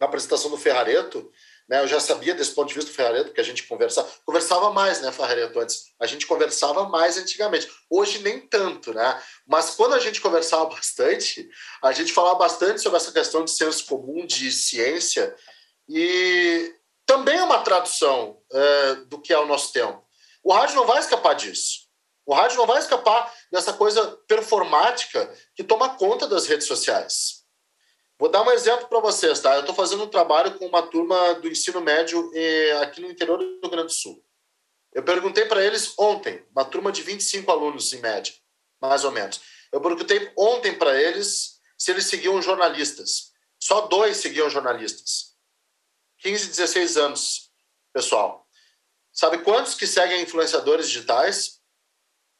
Speaker 5: a apresentação do Ferrareto, né, eu já sabia desse ponto de vista do Ferrareto, porque a gente conversava, conversava mais, né, Ferrareto, antes. A gente conversava mais antigamente. Hoje nem tanto, né? Mas quando a gente conversava [LAUGHS] bastante, a gente falava bastante sobre essa questão de senso comum, de ciência. E também é uma tradução é, do que é o nosso tempo. O rádio não vai escapar disso. O rádio não vai escapar dessa coisa performática que toma conta das redes sociais. Vou dar um exemplo para vocês, tá? Eu estou fazendo um trabalho com uma turma do ensino médio eh, aqui no interior do Rio Grande do Sul. Eu perguntei para eles ontem, uma turma de 25 alunos em média, mais ou menos. Eu perguntei ontem para eles se eles seguiam jornalistas. Só dois seguiam jornalistas. 15, 16 anos, pessoal. Sabe quantos que seguem influenciadores digitais?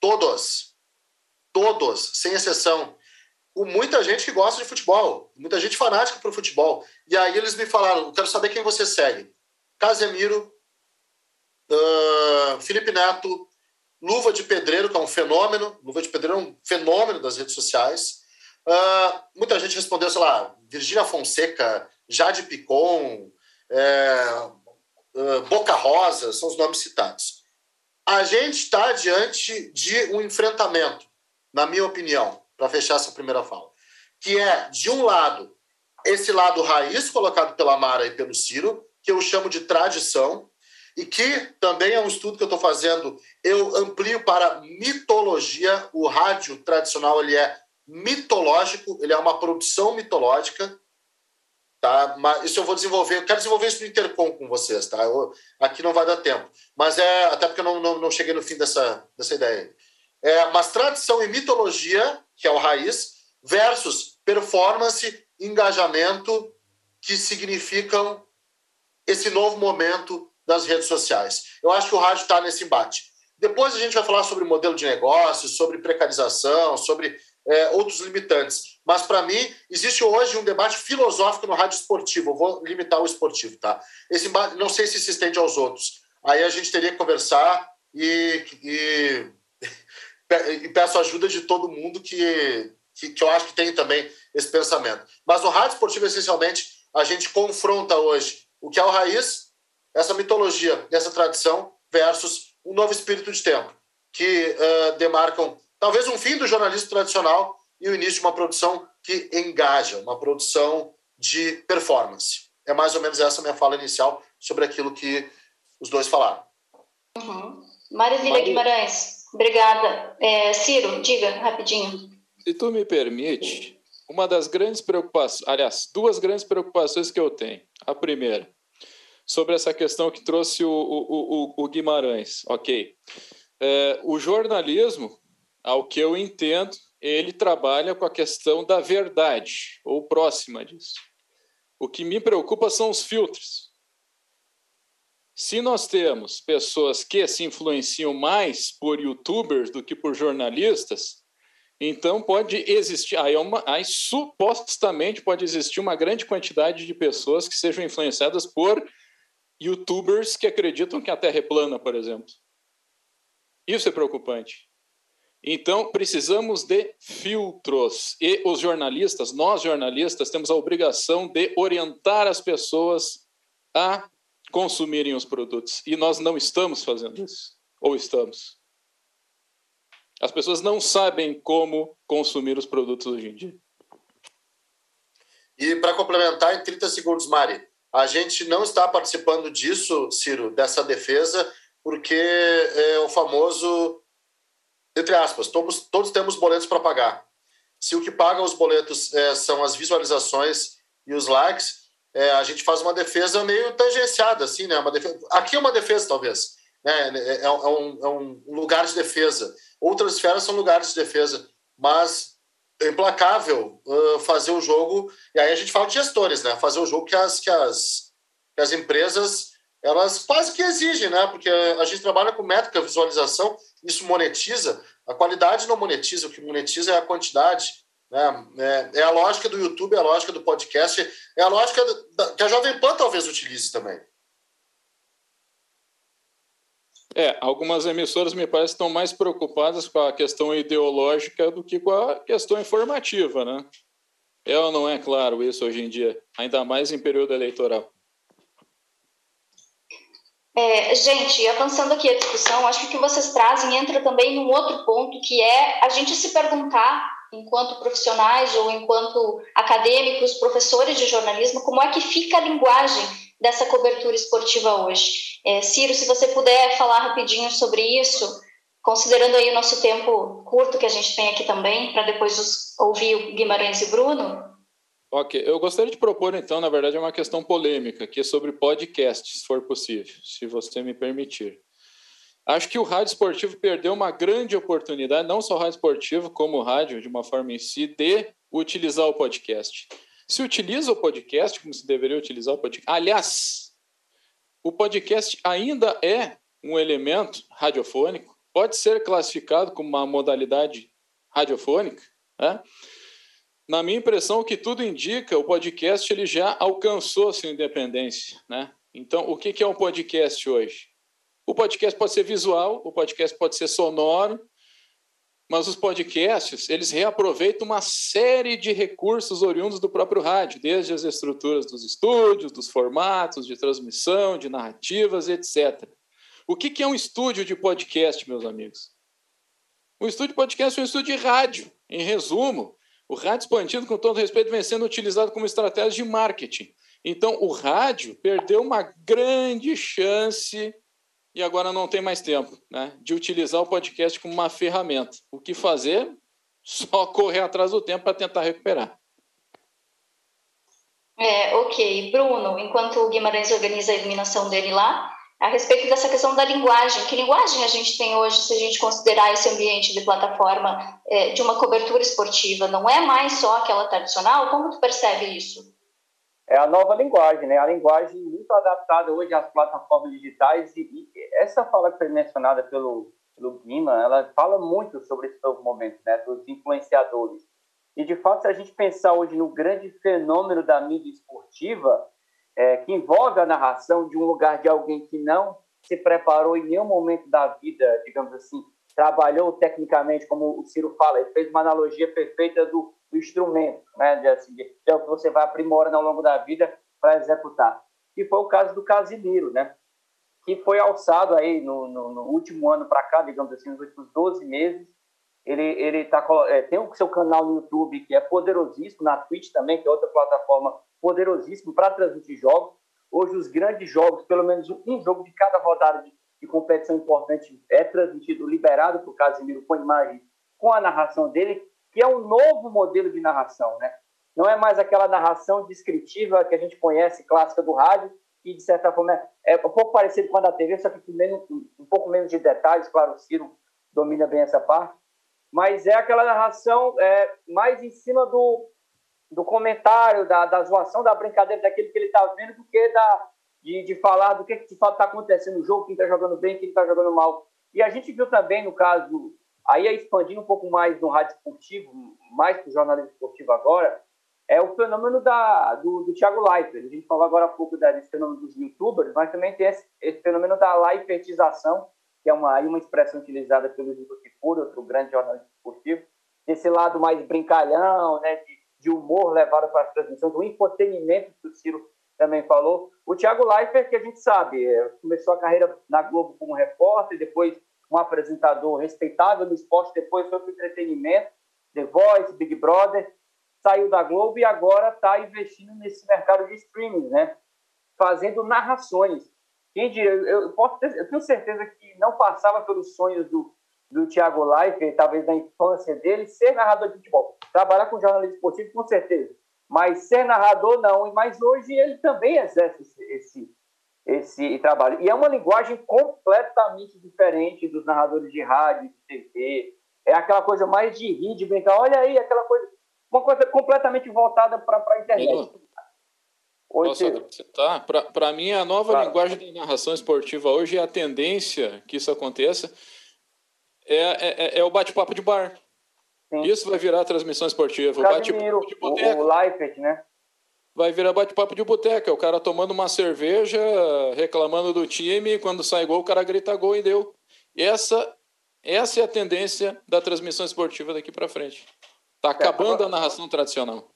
Speaker 5: Todos. Todos, sem exceção. Com muita gente que gosta de futebol, muita gente fanática por futebol. E aí eles me falaram: quero saber quem você segue. Casemiro, uh, Felipe Neto, Luva de Pedreiro, que é um fenômeno, Luva de Pedreiro é um fenômeno das redes sociais. Uh, muita gente respondeu, sei lá, Virgínia Fonseca, Jade Picon, é, uh, Boca Rosa, são os nomes citados. A gente está diante de um enfrentamento, na minha opinião, para fechar essa primeira fala, que é, de um lado, esse lado raiz colocado pela Mara e pelo Ciro, que eu chamo de tradição, e que também é um estudo que eu estou fazendo, eu amplio para mitologia. O rádio tradicional ele é mitológico, ele é uma produção mitológica. Tá? Mas isso eu vou desenvolver, eu quero desenvolver isso no Intercom com vocês, tá? Eu, aqui não vai dar tempo. Mas é, até porque eu não, não, não cheguei no fim dessa, dessa ideia. É, mas tradição e mitologia, que é o raiz, versus performance, engajamento, que significam esse novo momento das redes sociais. Eu acho que o rádio está nesse embate. Depois a gente vai falar sobre modelo de negócio, sobre precarização, sobre é, outros limitantes. Mas, para mim, existe hoje um debate filosófico no rádio esportivo. Eu vou limitar o esportivo, tá? Esse não sei se se estende aos outros. Aí a gente teria que conversar e, e, [LAUGHS] e peço ajuda de todo mundo que, que, que eu acho que tem também esse pensamento. Mas no rádio esportivo, essencialmente, a gente confronta hoje o que é o raiz, essa mitologia, essa tradição, versus um novo espírito de tempo, que uh, demarcam talvez um fim do jornalismo tradicional e o início de uma produção que engaja, uma produção de performance. É mais ou menos essa minha fala inicial sobre aquilo que os dois falaram.
Speaker 3: Uhum. Marília Guimarães, obrigada. É, Ciro, diga rapidinho.
Speaker 6: Se tu me permite, uma das grandes preocupações, aliás, duas grandes preocupações que eu tenho. A primeira, sobre essa questão que trouxe o, o, o, o Guimarães. Ok. É, o jornalismo, ao que eu entendo, ele trabalha com a questão da verdade, ou próxima disso. O que me preocupa são os filtros. Se nós temos pessoas que se influenciam mais por youtubers do que por jornalistas, então pode existir, aí, é uma, aí supostamente pode existir uma grande quantidade de pessoas que sejam influenciadas por youtubers que acreditam que a Terra é plana, por exemplo. Isso é preocupante. Então, precisamos de filtros. E os jornalistas, nós jornalistas, temos a obrigação de orientar as pessoas a consumirem os produtos. E nós não estamos fazendo isso. Ou estamos? As pessoas não sabem como consumir os produtos hoje em dia.
Speaker 5: E para complementar, em 30 segundos, Mari, a gente não está participando disso, Ciro, dessa defesa, porque é o famoso, entre aspas, todos, todos temos boletos para pagar. Se o que paga os boletos é, são as visualizações e os likes, é, a gente faz uma defesa meio tangenciada, assim, né? Uma defesa, aqui é uma defesa, talvez. Né? É, é, é, um, é um lugar de defesa. Outras esferas são lugares de defesa, mas é implacável uh, fazer o jogo. E aí a gente fala de gestores, né? Fazer o jogo que as, que as, que as empresas elas quase que exigem, né? Porque a gente trabalha com métrica, visualização, isso monetiza. A qualidade não monetiza, o que monetiza é a quantidade. Né? É, é a lógica do YouTube, é a lógica do podcast, é a lógica da, que a Jovem Pan talvez utilize também.
Speaker 6: É, algumas emissoras me parece estão mais preocupadas com a questão ideológica do que com a questão informativa, né? É ou não é claro isso hoje em dia, ainda mais em período eleitoral?
Speaker 3: É, gente, avançando aqui a discussão, acho que o que vocês trazem entra também num outro ponto, que é a gente se perguntar, enquanto profissionais ou enquanto acadêmicos, professores de jornalismo, como é que fica a linguagem dessa cobertura esportiva hoje. É, Ciro, se você puder falar rapidinho sobre isso, considerando aí o nosso tempo curto que a gente tem aqui também, para depois ouvir o Guimarães e Bruno.
Speaker 6: Ok, eu gostaria de propor então, na verdade, uma questão polêmica, que é sobre podcast, se for possível, se você me permitir. Acho que o rádio esportivo perdeu uma grande oportunidade, não só o rádio esportivo, como o rádio, de uma forma em si, de utilizar o podcast se utiliza o podcast como se deveria utilizar o podcast. Aliás, o podcast ainda é um elemento radiofônico, pode ser classificado como uma modalidade radiofônica. Né? Na minha impressão, o que tudo indica, o podcast ele já alcançou sua independência. Né? Então, o que é um podcast hoje? O podcast pode ser visual, o podcast pode ser sonoro, mas os podcasts, eles reaproveitam uma série de recursos oriundos do próprio rádio, desde as estruturas dos estúdios, dos formatos de transmissão, de narrativas, etc. O que é um estúdio de podcast, meus amigos? O estúdio de podcast é um estúdio de rádio. Em resumo, o rádio expandido, com todo respeito, vem sendo utilizado como estratégia de marketing. Então, o rádio perdeu uma grande chance e agora não tem mais tempo né, de utilizar o podcast como uma ferramenta. O que fazer? Só correr atrás do tempo para tentar recuperar.
Speaker 3: É, ok. Bruno, enquanto o Guimarães organiza a eliminação dele lá, a respeito dessa questão da linguagem, que linguagem a gente tem hoje se a gente considerar esse ambiente de plataforma é, de uma cobertura esportiva? Não é mais só aquela tradicional? Como tu percebe isso?
Speaker 4: é a nova linguagem, né? A linguagem muito adaptada hoje às plataformas digitais e, e essa fala que foi mencionada pelo, pelo Guima, ela fala muito sobre esse novo momento, né? Dos influenciadores. E, de fato, se a gente pensar hoje no grande fenômeno da mídia esportiva, é, que envolve a narração de um lugar de alguém que não se preparou em nenhum momento da vida, digamos assim, trabalhou tecnicamente, como o Ciro fala, ele fez uma analogia perfeita do do instrumento, né, de, assim, de, é o que você vai aprimorando ao longo da vida para executar. E foi o caso do Casimiro, né, que foi alçado aí no, no, no último ano para cá, digamos assim, nos últimos 12 meses. Ele, ele tá, é, tem o seu canal no YouTube, que é poderosíssimo, na Twitch também, que é outra plataforma poderosíssima para transmitir jogos. Hoje, os grandes jogos, pelo menos um jogo de cada rodada de, de competição importante é transmitido, liberado o Casimiro com imagem, com a narração dele, que é um novo modelo de narração, né? Não é mais aquela narração descritiva que a gente conhece, clássica do rádio, que de certa forma é, é um pouco parecido com a da TV, só que com menos, um pouco menos de detalhes, claro, o Ciro domina bem essa parte, mas é aquela narração é, mais em cima do, do comentário, da, da zoação, da brincadeira, daquele que ele está vendo, do que da, de, de falar do que de fato está acontecendo no jogo, quem está jogando bem, quem está jogando mal. E a gente viu também, no caso Aí, expandindo um pouco mais no rádio esportivo, mais para o jornalismo esportivo agora, é o fenômeno da, do, do Thiago Leifert. A gente falou agora há pouco desse fenômeno dos youtubers, mas também tem esse, esse fenômeno da Leifertização, que é uma, uma expressão utilizada pelo Zico Kifuri, outro grande jornalista esportivo, desse lado mais brincalhão, né, de, de humor levado para as transmissões, do infotenimento que o Ciro também falou. O Thiago Leifert, que a gente sabe, é, começou a carreira na Globo como repórter, depois um apresentador respeitável no esporte, depois foi para o entretenimento, The Voice, Big Brother, saiu da Globo e agora está investindo nesse mercado de streaming, né? Fazendo narrações. Quem diria, eu, posso ter, eu tenho certeza que não passava pelos sonhos do, do Thiago Leifert, talvez da infância dele, ser narrador de futebol. Trabalhar com jornalismo esportivo, com certeza. Mas ser narrador, não. Mas hoje ele também exerce esse, esse esse trabalho. E é uma linguagem completamente diferente dos narradores de rádio, de TV. É aquela coisa mais de rir, de brincar. Olha aí, aquela coisa. Uma coisa completamente voltada para a internet.
Speaker 6: Tá? Para mim, a nova claro. linguagem de narração esportiva hoje é a tendência que isso aconteça é, é, é o bate-papo de bar. Sim. Isso vai virar transmissão esportiva.
Speaker 4: O, bate-papo de boteco. O, o Leifert, né?
Speaker 6: vai virar bate-papo de boteca. O cara tomando uma cerveja, reclamando do time, e quando sai gol, o cara grita gol e deu. Essa, essa é a tendência da transmissão esportiva daqui para frente. Está acabando a narração tradicional.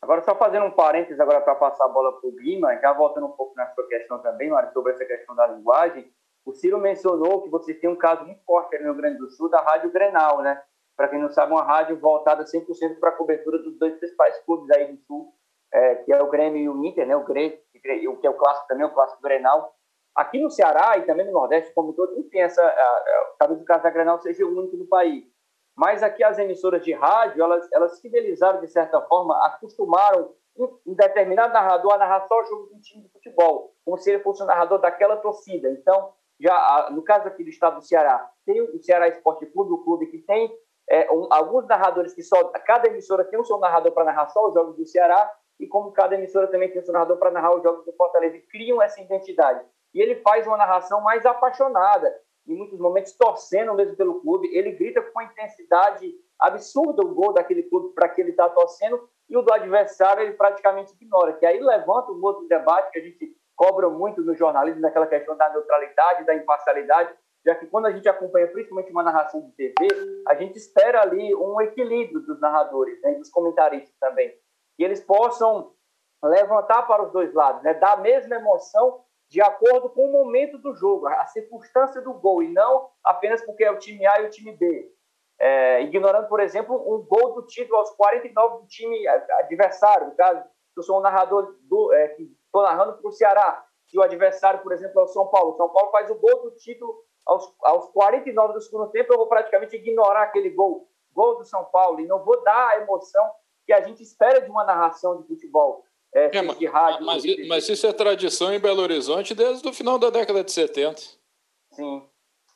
Speaker 4: Agora, só fazendo um parênteses agora para passar a bola para o Guima, já voltando um pouco na sua questão também, Mário, sobre essa questão da linguagem, o Ciro mencionou que você tem um caso muito forte no Rio Grande do Sul da Rádio Grenal, né? Para quem não sabe, uma rádio voltada 100% para a cobertura dos dois principais clubes aí do Sul, é, que é o Grêmio e o Inter, né? o Grêmio, que é o clássico também, o clássico Grenal. Aqui no Ceará e também no Nordeste, como todo, não tem essa. talvez o caso da Grenal seja o único do país. Mas aqui as emissoras de rádio, elas, elas fidelizaram, de certa forma, acostumaram um determinado narrador a narrar só o jogo de um time de futebol, como se ele fosse o narrador daquela torcida. Então, já no caso aqui do estado do Ceará, tem o Ceará Esporte Clube, o clube que tem é, um, alguns narradores que só. Cada emissora tem o seu narrador para narrar só os jogos do Ceará, e como cada emissora também tem seu narrador para narrar os jogos do Fortaleza, e criam essa identidade. E ele faz uma narração mais apaixonada, em muitos momentos torcendo mesmo pelo clube. Ele grita com uma intensidade absurda o gol daquele clube para que ele está torcendo, e o do adversário ele praticamente ignora, que aí levanta um outro debate que a gente cobram muito no jornalismo, naquela questão da neutralidade, da imparcialidade, já que quando a gente acompanha principalmente uma narração de TV, a gente espera ali um equilíbrio dos narradores, né, dos comentaristas também, que eles possam levantar para os dois lados, né, dar a mesma emoção de acordo com o momento do jogo, a circunstância do gol, e não apenas porque é o time A e o time B. É, ignorando, por exemplo, um gol do título aos 49 do time adversário, no caso, eu sou um narrador do, é, que estou narrando para o Ceará, e o adversário, por exemplo, é o São Paulo. O São Paulo faz o gol do título aos, aos 49 do segundo tempo, eu vou praticamente ignorar aquele gol, gol do São Paulo, e não vou dar a emoção que a gente espera de uma narração de futebol.
Speaker 6: É, é, de rádio, mas, mas, isso é tradição em Belo Horizonte desde o final da década de 70.
Speaker 4: Sim,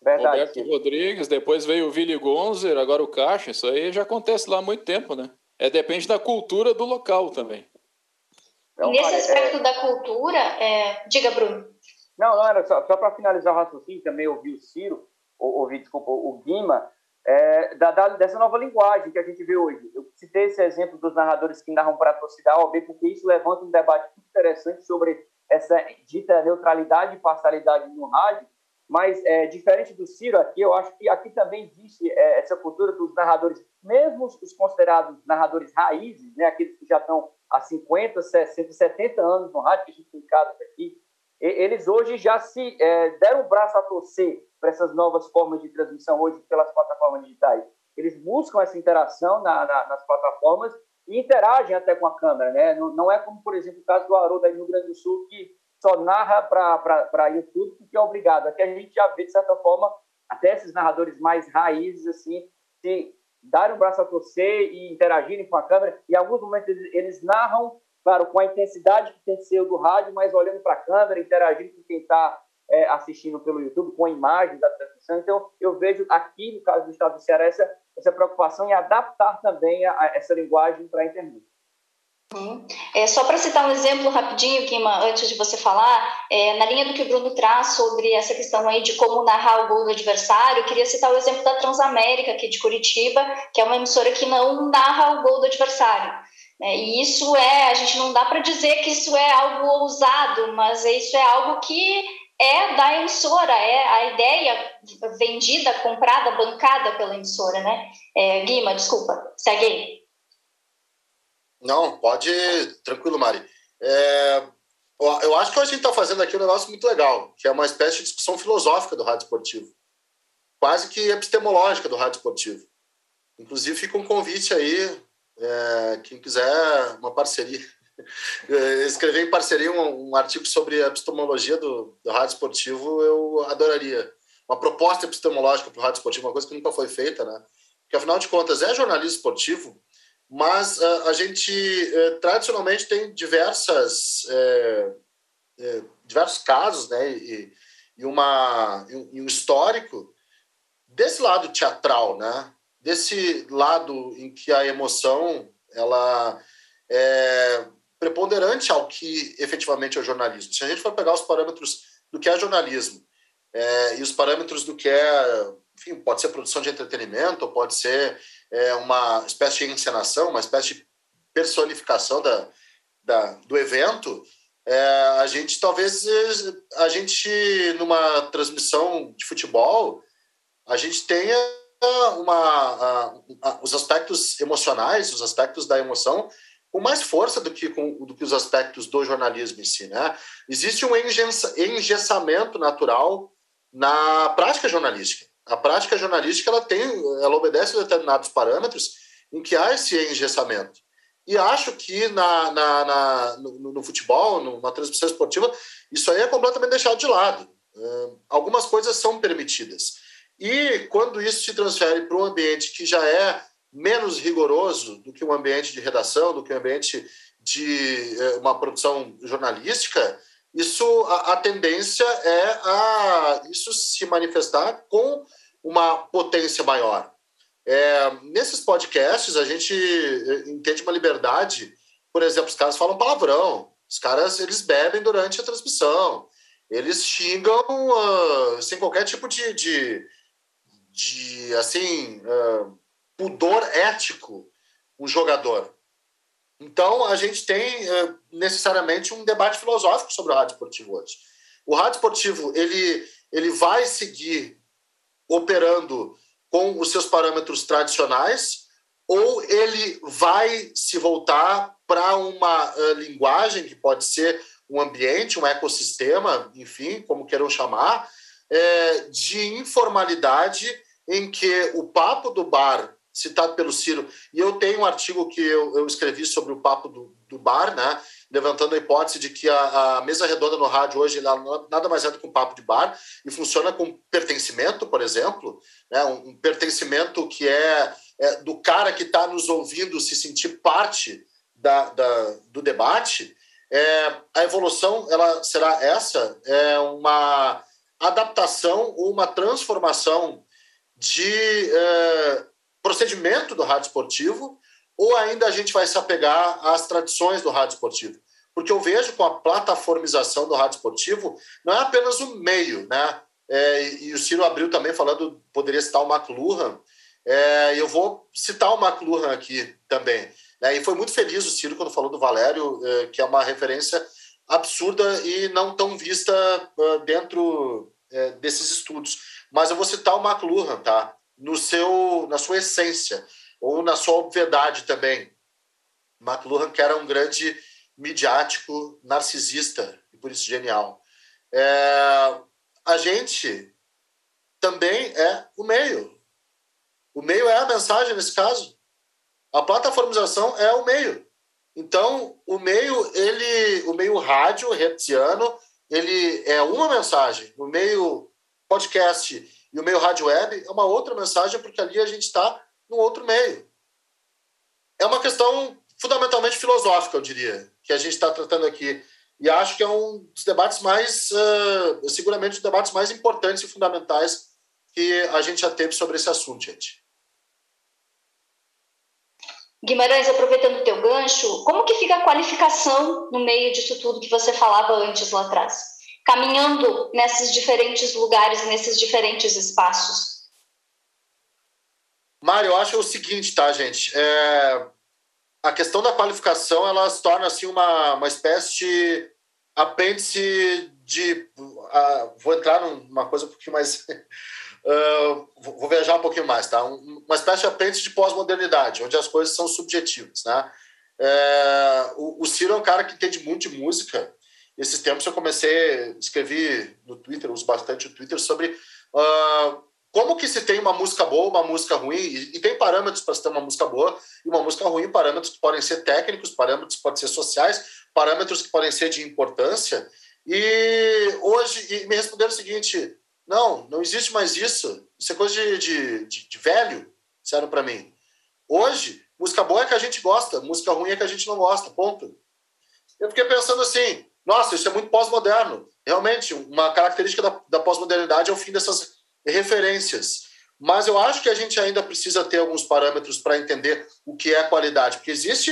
Speaker 4: verdade.
Speaker 6: Roberto sim. Rodrigues, depois veio o Willy Gonzer, agora o Caixa, isso aí já acontece lá há muito tempo, né? É, depende da cultura do local também.
Speaker 3: Então, Nesse aspecto é... da cultura, é... diga, Bruno.
Speaker 4: Não, não, era só, só para finalizar o raciocínio, também ouvi o Ciro, ouvi, desculpa, o Guima, é, da, da, dessa nova linguagem que a gente vê hoje. Eu citei esse exemplo dos narradores que narram para a torcida OB, porque isso levanta um debate muito interessante sobre essa dita neutralidade e parcialidade no rádio, mas é, diferente do Ciro aqui, eu acho que aqui também existe é, essa cultura dos narradores, mesmo os considerados narradores raízes, né, aqueles que já estão há 50, 60, 70 anos no rádio, que a gente tem casos aqui, eles hoje já se é, deram o braço a torcer para essas novas formas de transmissão hoje pelas plataformas digitais. Eles buscam essa interação na, na, nas plataformas e interagem até com a câmera, né? Não, não, é como, por exemplo, o caso do Haroldo aí no Rio Grande do Sul, que só narra para YouTube porque é obrigado. Aqui a gente já vê, de certa forma, até esses narradores mais raízes, assim, se darem o braço a torcer e interagirem com a câmera. Em alguns momentos eles, eles narram claro, com a intensidade que tem que ser do rádio, mas olhando para a câmera, interagindo com quem está é, assistindo pelo YouTube, com imagens da transmissão. Então, eu vejo aqui, no caso do Estado do Ceará, essa, essa preocupação em adaptar também a, a essa linguagem para a internet.
Speaker 3: É, só para citar um exemplo rapidinho, Kima, antes de você falar, é, na linha do que o Bruno traz sobre essa questão aí de como narrar o gol do adversário, eu queria citar o exemplo da Transamérica aqui de Curitiba, que é uma emissora que não narra o gol do adversário. É, e isso é, a gente não dá para dizer que isso é algo ousado, mas isso é algo que é da emissora, é a ideia vendida, comprada, bancada pela emissora, né? É, Guima, desculpa, segue aí.
Speaker 5: Não, pode, tranquilo, Mari. É, eu acho que a gente está fazendo aqui um negócio muito legal, que é uma espécie de discussão filosófica do rádio esportivo, quase que epistemológica do rádio esportivo. Inclusive, fica um convite aí é, quem quiser uma parceria, [LAUGHS] escrever em parceria um, um, artigo sobre a epistemologia do, do rádio esportivo, eu adoraria. Uma proposta epistemológica para o rádio esportivo, uma coisa que nunca foi feita, né? Porque, afinal de contas, é jornalismo esportivo, mas uh, a gente uh, tradicionalmente tem diversas, diversos casos, né? E, e, uma, e um histórico desse lado teatral, né? desse lado em que a emoção ela é preponderante ao que efetivamente é o jornalismo. Se a gente for pegar os parâmetros do que é jornalismo é, e os parâmetros do que é, enfim, pode ser produção de entretenimento, ou pode ser é, uma espécie de encenação, uma espécie de personificação da, da do evento, é, a gente talvez a gente numa transmissão de futebol a gente tenha uma, os aspectos emocionais, os aspectos da emoção, com mais força do que, com, do que os aspectos do jornalismo em si. Né? Existe um engessamento natural na prática jornalística. A prática jornalística ela tem, ela obedece a determinados parâmetros em que há esse engessamento. E acho que na, na, na no, no, futebol, numa transmissão esportiva, isso aí é completamente deixado de lado. Uh, algumas coisas são permitidas. E quando isso se transfere para um ambiente que já é menos rigoroso do que um ambiente de redação, do que um ambiente de eh, uma produção jornalística, isso a, a tendência é a isso se manifestar com uma potência maior. É, nesses podcasts a gente eh, entende uma liberdade, por exemplo, os caras falam palavrão, os caras eles bebem durante a transmissão, eles xingam uh, sem qualquer tipo de, de de assim uh, pudor ético um jogador. Então, a gente tem é, necessariamente um debate filosófico sobre o rádio esportivo hoje. O rádio esportivo ele, ele vai seguir operando com os seus parâmetros tradicionais ou ele vai se voltar para uma uh, linguagem que pode ser um ambiente, um ecossistema, enfim, como queiram chamar, é, de informalidade em que o papo do bar citado pelo Ciro, e eu tenho um artigo que eu, eu escrevi sobre o papo do, do, bar, né, levantando a hipótese de que a, a mesa redonda no rádio hoje nada mais é do que um papo de bar, e funciona com pertencimento, por exemplo, né, um, um pertencimento que é, é do cara que está nos ouvindo se sentir parte da, da do debate, é, a evolução ela será essa, é uma adaptação ou uma transformação de é, procedimento do rádio esportivo ou ainda a gente vai se apegar às tradições do rádio esportivo? Porque eu vejo com a plataformização do rádio esportivo, não é apenas o meio, né? É, e o Ciro abriu também falando, poderia citar o McLuhan, é, eu vou citar o McLuhan aqui também. Né? E foi muito feliz o Ciro quando falou do Valério, é, que é uma referência absurda e não tão vista uh, dentro é, desses estudos. Mas eu vou citar o McLuhan, tá? No seu, na sua essência, ou na sua obviedade também. McLuhan, que era um grande midiático narcisista, e por isso genial. É, a gente também é o meio. O meio é a mensagem nesse caso. A plataformização é o meio. Então, o meio, ele, o meio rádio hertziano, ele é uma mensagem. O meio podcast e o meio rádio web é uma outra mensagem, porque ali a gente está num outro meio. É uma questão fundamentalmente filosófica, eu diria, que a gente está tratando aqui. E acho que é um dos debates mais, uh, seguramente, os debates mais importantes e fundamentais que a gente já teve sobre esse assunto, gente.
Speaker 3: Guimarães, aproveitando o teu gancho, como que fica a qualificação no meio disso tudo que você falava antes lá atrás? Caminhando nesses diferentes lugares, nesses diferentes espaços?
Speaker 5: Mário, eu acho o seguinte, tá, gente? É... A questão da qualificação, ela se torna assim uma, uma espécie de apêndice de... Vou entrar numa coisa um pouquinho mais... [LAUGHS] Uh, vou viajar um pouquinho mais, tá? Uma espécie de apêndice de pós-modernidade, onde as coisas são subjetivas, né? É, o, o Ciro é um cara que entende muito de música esses tempos eu comecei, escrevi no Twitter, uso bastante o Twitter, sobre uh, como que se tem uma música boa, uma música ruim, e, e tem parâmetros para se ter uma música boa e uma música ruim, parâmetros que podem ser técnicos, parâmetros que podem ser sociais, parâmetros que podem ser de importância. E hoje, e me responderam o seguinte: não, não existe mais isso, isso é coisa de, de, de, de velho, disseram para mim. Hoje, música boa é que a gente gosta, música ruim é que a gente não gosta, ponto. Eu fiquei pensando assim, nossa, isso é muito pós-moderno. Realmente, uma característica da, da pós-modernidade é o fim dessas referências. Mas eu acho que a gente ainda precisa ter alguns parâmetros para entender o que é qualidade, porque existe,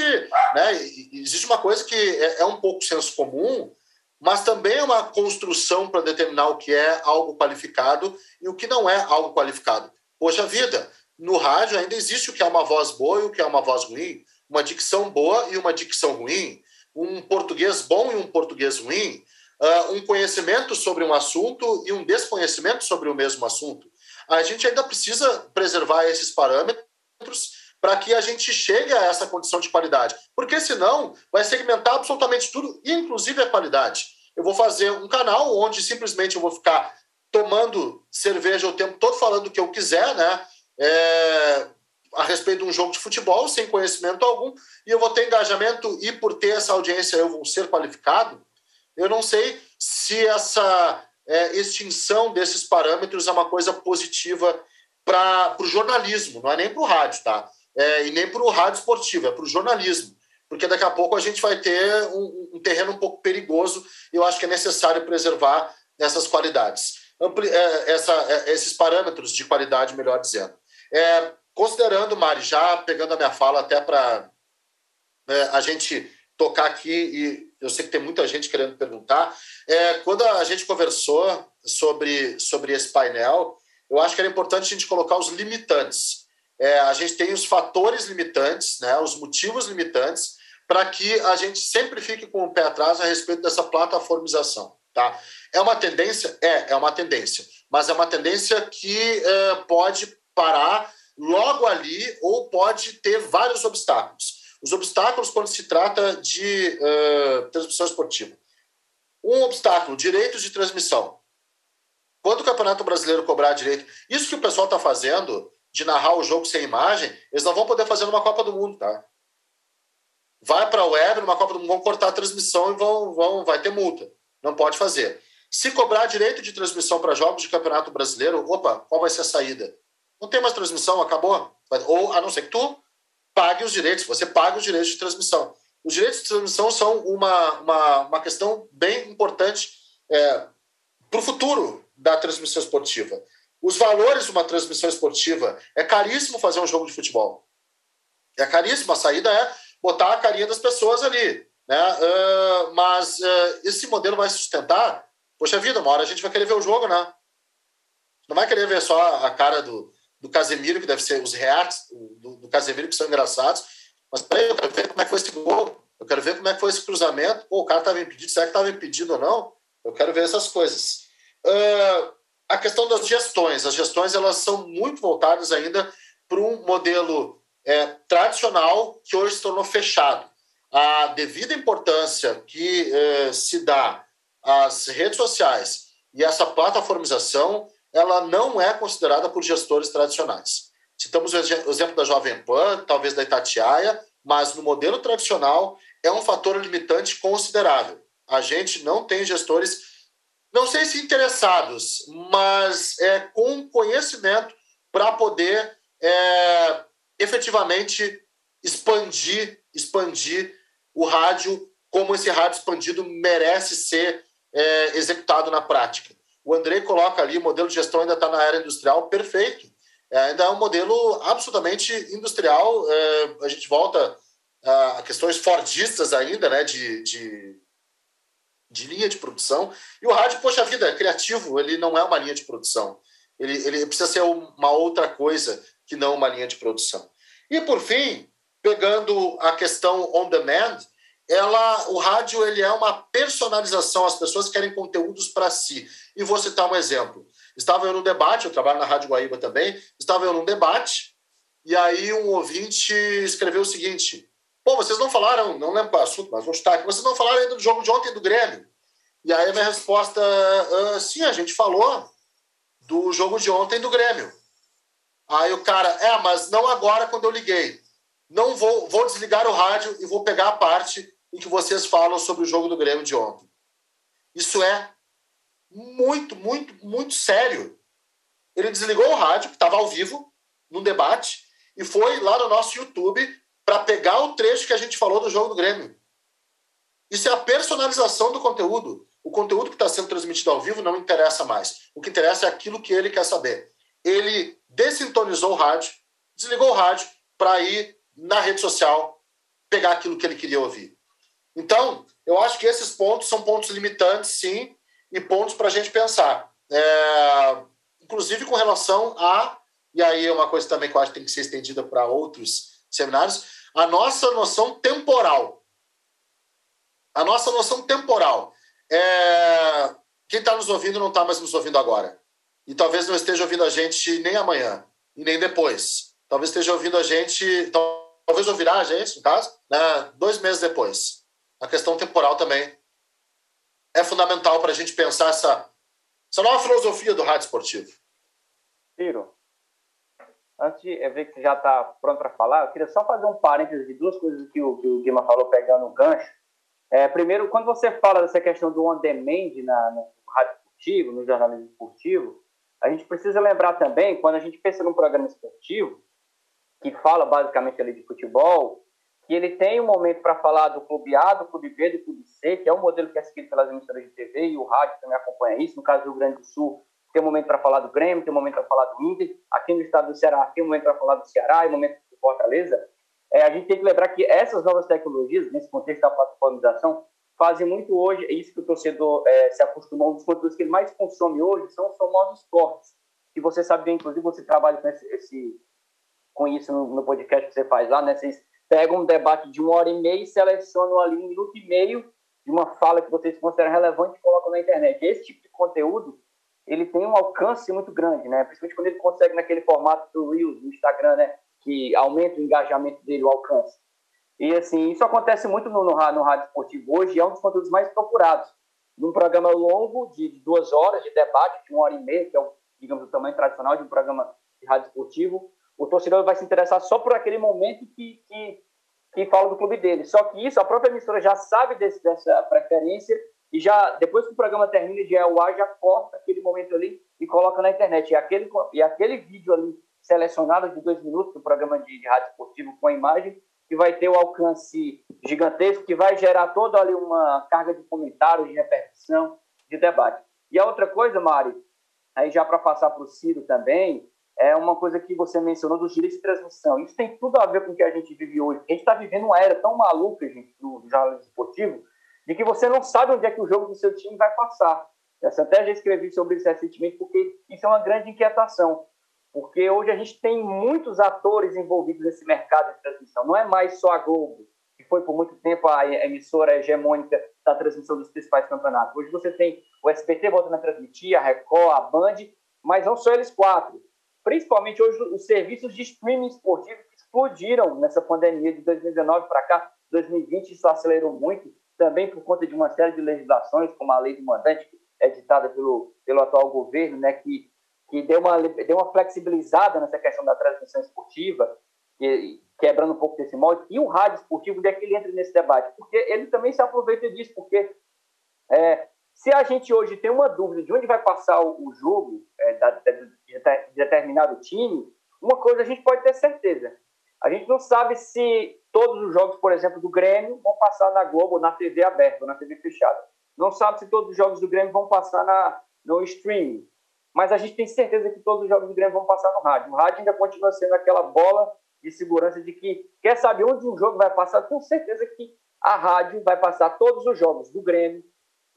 Speaker 5: né, existe uma coisa que é, é um pouco senso comum, mas também é uma construção para determinar o que é algo qualificado e o que não é algo qualificado. Poxa vida, no rádio ainda existe o que é uma voz boa e o que é uma voz ruim, uma dicção boa e uma dicção ruim um português bom e um português ruim, uh, um conhecimento sobre um assunto e um desconhecimento sobre o mesmo assunto. A gente ainda precisa preservar esses parâmetros para que a gente chegue a essa condição de qualidade, porque senão vai segmentar absolutamente tudo, inclusive a qualidade. Eu vou fazer um canal onde simplesmente eu vou ficar tomando cerveja o tempo todo, falando o que eu quiser, né? É, a respeito de um jogo de futebol sem conhecimento algum e eu vou ter engajamento e por ter essa audiência eu vou ser qualificado, eu não sei se essa é, extinção desses parâmetros é uma coisa positiva para o jornalismo, não é nem para o rádio, tá? É, e nem para o rádio esportivo, é para o jornalismo. Porque daqui a pouco a gente vai ter um, um terreno um pouco perigoso e eu acho que é necessário preservar essas qualidades. Ampli, é, essa, é, esses parâmetros de qualidade, melhor dizendo. É, Considerando, Mari, já pegando a minha fala até para né, a gente tocar aqui, e eu sei que tem muita gente querendo perguntar, é, quando a gente conversou sobre, sobre esse painel, eu acho que era importante a gente colocar os limitantes. É, a gente tem os fatores limitantes, né, os motivos limitantes, para que a gente sempre fique com o pé atrás a respeito dessa plataformização. Tá? É uma tendência? É, é uma tendência. Mas é uma tendência que é, pode parar logo ali ou pode ter vários obstáculos. Os obstáculos, quando se trata de uh, transmissão esportiva. Um obstáculo, direitos de transmissão. Quando o Campeonato Brasileiro cobrar direito, isso que o pessoal está fazendo, de narrar o jogo sem imagem, eles não vão poder fazer numa Copa do Mundo, tá? Vai para a web, numa Copa do Mundo, vão cortar a transmissão e vão, vão, vai ter multa. Não pode fazer. Se cobrar direito de transmissão para jogos de Campeonato Brasileiro, opa, qual vai ser a saída? Não tem mais transmissão, acabou. Ou, a não ser que tu pague os direitos, você paga os direitos de transmissão. Os direitos de transmissão são uma, uma, uma questão bem importante é, para o futuro da transmissão esportiva. Os valores de uma transmissão esportiva é caríssimo fazer um jogo de futebol. É caríssimo. A saída é botar a carinha das pessoas ali. Né? Uh, mas uh, esse modelo vai sustentar. Poxa vida, uma hora a gente vai querer ver o jogo, né? Não vai querer ver só a cara do, do Casemiro, que deve ser os reatos do, do Casemiro, que são engraçados. Mas peraí, eu quero ver como é que foi esse gol. Eu quero ver como é que foi esse cruzamento. Pô, o cara estava impedido. Será que estava impedido ou não? Eu quero ver essas coisas. Uh, a questão das gestões. As gestões elas são muito voltadas ainda para um modelo é, tradicional que hoje se tornou fechado. A devida importância que é, se dá às redes sociais e essa plataformização, ela não é considerada por gestores tradicionais. Citamos o exemplo da Jovem Pan, talvez da Itatiaia, mas no modelo tradicional é um fator limitante considerável. A gente não tem gestores não sei se interessados, mas é, com conhecimento para poder é, efetivamente expandir, expandir o rádio como esse rádio expandido merece ser é, executado na prática. O Andrei coloca ali, o modelo de gestão ainda está na era industrial, perfeito. É, ainda é um modelo absolutamente industrial. É, a gente volta a questões fordistas ainda, né, de, de de linha de produção. E o rádio, poxa vida, é criativo, ele não é uma linha de produção. Ele, ele precisa ser uma outra coisa que não uma linha de produção. E, por fim, pegando a questão on demand, ela, o rádio ele é uma personalização, as pessoas querem conteúdos para si. E vou citar um exemplo. Estava eu num debate, eu trabalho na Rádio Guaíba também, estava eu num debate, e aí um ouvinte escreveu o seguinte: Pô, vocês não falaram, não lembro é o assunto, mas vou estar aqui, vocês não falaram ainda do jogo de ontem do Grêmio. E aí a minha resposta, uh, sim, a gente falou do jogo de ontem do Grêmio. Aí o cara, é, mas não agora quando eu liguei. Não vou, vou desligar o rádio e vou pegar a parte em que vocês falam sobre o jogo do Grêmio de ontem. Isso é muito, muito, muito sério. Ele desligou o rádio, que estava ao vivo, num debate, e foi lá no nosso YouTube para pegar o trecho que a gente falou do jogo do Grêmio. Isso é a personalização do conteúdo. O conteúdo que está sendo transmitido ao vivo não interessa mais. O que interessa é aquilo que ele quer saber. Ele dessintonizou o rádio, desligou o rádio para ir na rede social pegar aquilo que ele queria ouvir. Então, eu acho que esses pontos são pontos limitantes, sim, e pontos para a gente pensar. É, inclusive com relação a, e aí é uma coisa também que eu acho que tem que ser estendida para outros seminários, a nossa noção temporal. A nossa noção temporal. É... Quem está nos ouvindo não está mais nos ouvindo agora. E talvez não esteja ouvindo a gente nem amanhã, nem depois. Talvez esteja ouvindo a gente, talvez ouvirá a gente, no caso, né, dois meses depois. A questão temporal também é fundamental para a gente pensar essa, essa nova filosofia do rádio esportivo.
Speaker 4: Ciro, Antes de ver que você já está pronto para falar, eu queria só fazer um parênteses de duas coisas que o, o Guima falou pegando o gancho. É, primeiro, quando você fala dessa questão do on-demand no rádio esportivo, no jornalismo esportivo, a gente precisa lembrar também, quando a gente pensa num programa esportivo, que fala basicamente ali de futebol, que ele tem um momento para falar do clube A, do clube B, do clube C, que é um modelo que é seguido pelas emissoras de TV e o rádio também acompanha isso. No caso do Rio Grande do Sul, tem um momento para falar do Grêmio, tem um momento para falar do Inter, aqui no estado do Ceará tem um momento para falar do Ceará e um momento do Fortaleza. É, a gente tem que lembrar que essas novas tecnologias, nesse contexto da plataformização, fazem muito hoje, é isso que o torcedor é, se acostumou, um dos conteúdos que ele mais consome hoje são os famosos cortes, que você sabe bem, inclusive você trabalha com, esse, esse com isso no, no, podcast que você faz lá, né? Vocês pegam um debate de uma hora e meia e selecionam ali um minuto e meio de uma fala que vocês consideram relevante e colocam na internet. Esse tipo de conteúdo, ele tem um alcance muito grande, né? Principalmente quando ele consegue naquele formato do Reels, do Instagram, né? Que aumenta o engajamento dele, o alcance. E, assim, isso acontece muito no, no, no rádio esportivo hoje é um dos conteúdos mais procurados. Num programa longo, de, de duas horas de debate, de uma hora e meia, que é, o, digamos, o tamanho tradicional de um programa de rádio esportivo, o torcedor vai se interessar só por aquele momento que, que, que fala do clube dele. Só que isso, a própria emissora já sabe desse, dessa preferência e já, depois que o programa termina de o ar, já corta aquele momento ali e coloca na internet. E aquele, e aquele vídeo ali selecionado de dois minutos do programa de, de rádio esportivo com a imagem, que vai ter o um alcance gigantesco, que vai gerar toda ali uma carga de comentários, de repercussão, de debate. E a outra coisa, Mari, aí já para passar para o Ciro também, é uma coisa que você mencionou dos direitos de transmissão. Isso tem tudo a ver com o que a gente vive hoje. A gente está vivendo uma era tão maluca, gente, do, jornalismo esportivo, de que você não sabe onde é que o jogo do seu time vai passar. Eu até já escrevi sobre isso recentemente, porque isso é uma grande inquietação. Porque hoje a gente tem muitos atores envolvidos nesse mercado de transmissão. Não é mais só a Globo, que foi por muito tempo a emissora hegemônica da transmissão dos principais campeonatos. Hoje você tem o SBT voltando a transmitir, a Record, a Band, mas não só eles quatro principalmente hoje os serviços de streaming esportivo que explodiram nessa pandemia de 2019 para cá, 2020 isso acelerou muito, também por conta de uma série de legislações, como a lei do mandante, editada pelo, pelo atual governo, né, que, que deu, uma, deu uma flexibilizada nessa questão da transmissão esportiva, que, quebrando um pouco desse molde, e o rádio esportivo, onde é que ele entra nesse debate? Porque ele também se aproveita disso, porque é, se a gente hoje tem uma dúvida de onde vai passar o, jogo é, da, de, de determinado time, uma coisa a gente pode ter certeza. A gente não sabe se todos os jogos, por exemplo, do Grêmio vão passar na Globo, na TV aberta, ou na TV fechada. Não sabe se todos os jogos do Grêmio vão passar na, no streaming. Mas a gente tem certeza que todos os jogos do Grêmio vão passar no rádio. O rádio ainda continua sendo aquela bola de segurança de que quer saber onde um jogo vai passar, com certeza que a rádio vai passar todos os jogos do Grêmio,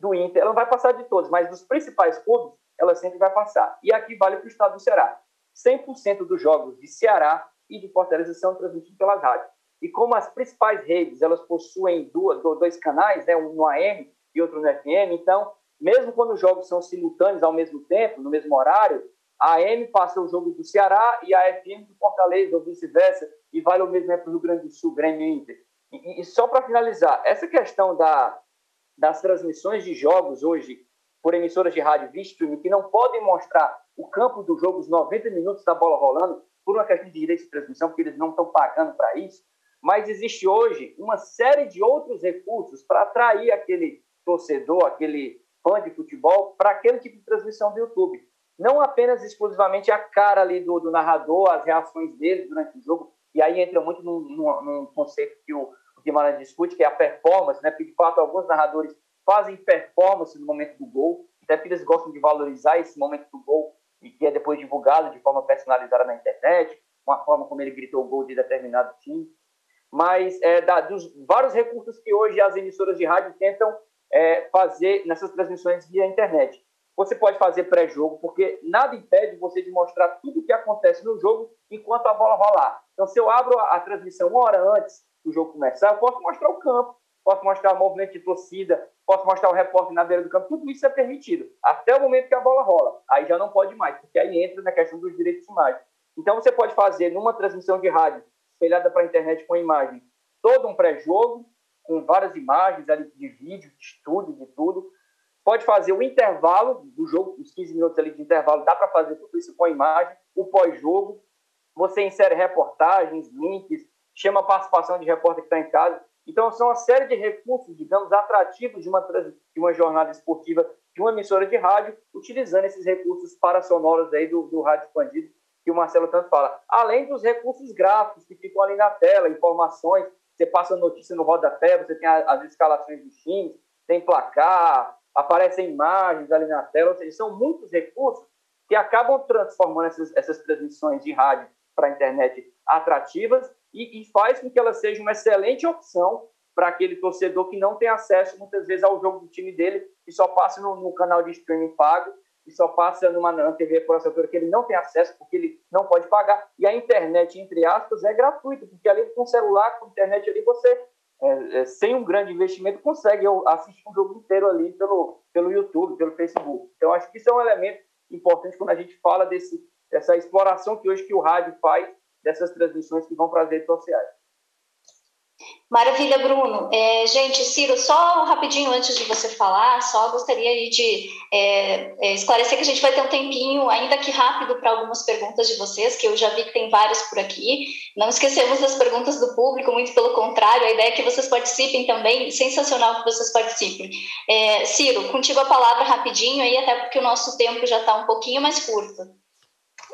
Speaker 4: do Inter, ela vai passar de todos, mas dos principais clubes, ela sempre vai passar. E aqui vale para o estado do Ceará. 100% dos jogos de Ceará e de Fortaleza são transmitidos pelas rádios. E como as principais redes, elas possuem duas, dois canais, né, um no AM e outro no FM, então, mesmo quando os jogos são simultâneos ao mesmo tempo, no mesmo horário, a AM passa o jogo do Ceará e a FM do Fortaleza, ou vice-versa, e vale o mesmo para o Rio Grande do Sul, Grêmio Inter. E, e só para finalizar, essa questão da, das transmissões de jogos hoje por emissoras de rádio via streaming que não podem mostrar o campo do jogo, os 90 minutos da bola rolando, por uma questão de direito de transmissão, porque eles não estão pagando para isso. Mas existe hoje uma série de outros recursos para atrair aquele torcedor, aquele fã de futebol, para aquele tipo de transmissão do YouTube. Não apenas exclusivamente a cara ali do, do narrador, as reações dele durante o jogo, e aí entra muito num, num, num conceito que o Guimarães discute, que é a performance, né? porque de fato alguns narradores fazem performance no momento do gol, até porque eles gostam de valorizar esse momento do gol e que é depois divulgado de forma personalizada na internet, uma forma como ele gritou o gol de determinado time. Mas é, da, dos vários recursos que hoje as emissoras de rádio tentam é, fazer nessas transmissões via internet. Você pode fazer pré-jogo, porque nada impede você de mostrar tudo o que acontece no jogo enquanto a bola rolar. Então, se eu abro a, a transmissão uma hora antes do jogo começar, eu posso mostrar o campo, posso mostrar o movimento de torcida, posso mostrar o repórter na beira do campo, tudo isso é permitido, até o momento que a bola rola. Aí já não pode mais, porque aí entra na questão dos direitos de imagem. Então você pode fazer numa transmissão de rádio, espelhada para a internet com imagem, todo um pré-jogo, com várias imagens ali de vídeo, de estúdio, de tudo. Pode fazer o intervalo do jogo, os 15 minutos ali de intervalo, dá para fazer tudo isso com imagem, o pós-jogo. Você insere reportagens, links, chama a participação de repórter que está em casa. Então, são uma série de recursos, digamos, atrativos de uma, de uma jornada esportiva de uma emissora de rádio, utilizando esses recursos parasonoros aí do, do rádio expandido, que o Marcelo tanto fala. Além dos recursos gráficos que ficam ali na tela, informações, você passa notícia no rodapé, você tem as escalações dos times, tem placar, aparecem imagens ali na tela, ou seja, são muitos recursos que acabam transformando essas, essas transmissões de rádio para a internet atrativas e, e faz com que ela seja uma excelente opção para aquele torcedor que não tem acesso muitas vezes ao jogo do time dele e só passa no, no canal de streaming pago e só passa numa, numa TV por assinatura que ele não tem acesso porque ele não pode pagar. E a internet, entre aspas, é gratuita, porque ali com celular, com internet ali, você, é, é, sem um grande investimento, consegue assistir um jogo inteiro ali pelo, pelo YouTube, pelo Facebook. Então, acho que isso é um elemento importante quando a gente fala desse, dessa exploração que hoje que o rádio faz dessas transmissões que vão para as redes sociais.
Speaker 3: Maravilha, Bruno. É, gente, Ciro, só rapidinho antes de você falar, só gostaria de é, é, esclarecer que a gente vai ter um tempinho, ainda que rápido, para algumas perguntas de vocês, que eu já vi que tem várias por aqui. Não esquecemos das perguntas do público, muito pelo contrário, a ideia é que vocês participem também, sensacional que vocês participem. É, Ciro, contigo a palavra rapidinho aí, até porque o nosso tempo já está um pouquinho mais curto.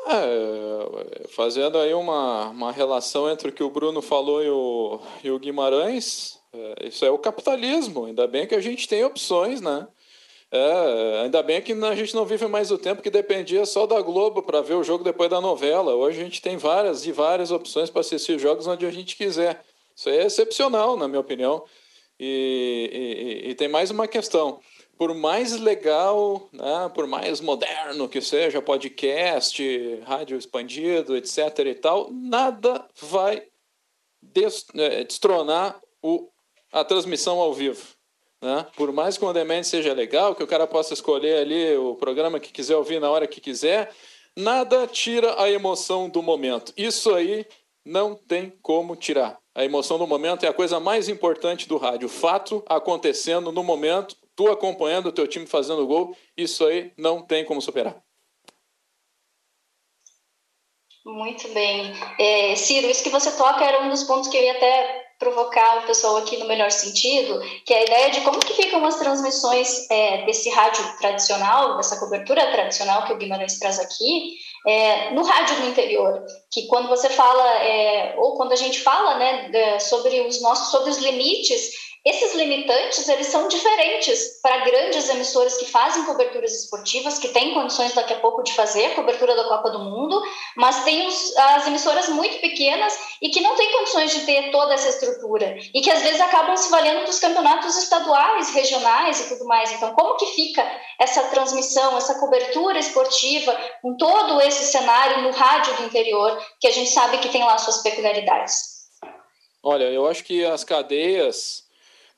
Speaker 6: É, fazendo aí uma, uma relação entre o que o Bruno falou e o, e o Guimarães, é, isso é o capitalismo. Ainda bem que a gente tem opções, né? É, ainda bem que a gente não vive mais o tempo que dependia só da Globo para ver o jogo depois da novela. Hoje a gente tem várias e várias opções para assistir jogos onde a gente quiser. Isso é excepcional, na minha opinião. E, e, e tem mais uma questão por mais legal, né, por mais moderno que seja, podcast, rádio expandido, etc. e tal, nada vai é, destronar o, a transmissão ao vivo. Né? Por mais que o on seja legal, que o cara possa escolher ali o programa que quiser ouvir na hora que quiser, nada tira a emoção do momento. Isso aí não tem como tirar. A emoção do momento é a coisa mais importante do rádio. O fato acontecendo no momento tu acompanhando o teu time fazendo gol, isso aí não tem como superar.
Speaker 3: Muito bem. É, Ciro, isso que você toca era um dos pontos que eu ia até provocar o pessoal aqui no melhor sentido, que é a ideia de como que ficam as transmissões é, desse rádio tradicional, dessa cobertura tradicional que o Guimarães traz aqui, é, no rádio do interior, que quando você fala, é, ou quando a gente fala né, sobre os nossos, sobre os limites esses limitantes, eles são diferentes para grandes emissoras que fazem coberturas esportivas, que têm condições daqui a pouco de fazer a cobertura da Copa do Mundo, mas tem os, as emissoras muito pequenas e que não têm condições de ter toda essa estrutura e que às vezes acabam se valendo dos campeonatos estaduais, regionais e tudo mais. Então, como que fica essa transmissão, essa cobertura esportiva com todo esse cenário no rádio do interior, que a gente sabe que tem lá suas peculiaridades?
Speaker 6: Olha, eu acho que as cadeias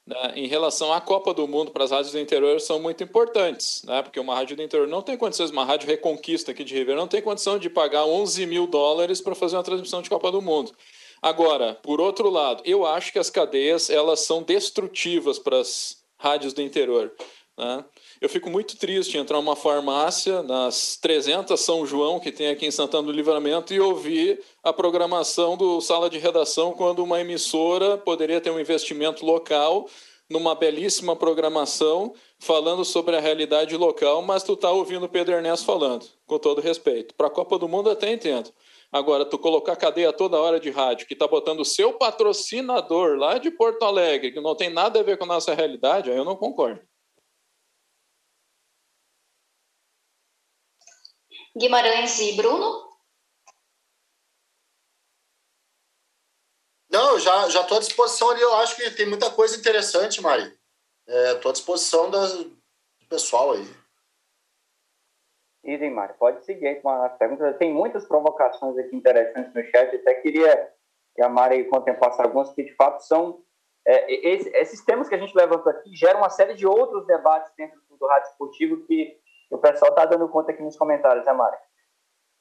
Speaker 6: né, em relação à Copa do Mundo para as rádios do interior são muito importantes, né, porque uma rádio do interior não tem condições, uma rádio Reconquista aqui de Ribeirão não tem condição de pagar 11 mil dólares para fazer uma transmissão de Copa do Mundo. Agora, por outro lado, eu acho que as cadeias elas são destrutivas para as rádios do interior. Né? Eu fico muito triste entrar numa farmácia nas 300 São João que tem aqui em Santana do Livramento e ouvir a programação do sala de redação quando uma emissora poderia ter um investimento local numa belíssima programação falando sobre a realidade local, mas tu tá ouvindo o Pedro Ernesto falando, com todo respeito. Para a Copa do Mundo até entendo. Agora, tu colocar cadeia toda hora de rádio, que está botando o seu patrocinador lá de Porto Alegre, que não tem nada a ver com a nossa realidade, aí eu não concordo.
Speaker 3: Guimarães e Bruno?
Speaker 5: Não, já já estou à disposição ali. Eu acho que tem muita coisa interessante, Mari. Estou é, à disposição das, do pessoal aí.
Speaker 4: Idem, Mari. Pode seguir com as perguntas. Tem muitas provocações aqui interessantes no chat. Até queria que a Mari contemplasse algumas que, de fato, são... É, esse, esses temas que a gente levantou aqui geram uma série de outros debates dentro do rádio esportivo que o pessoal está dando conta aqui nos comentários, né, Mari?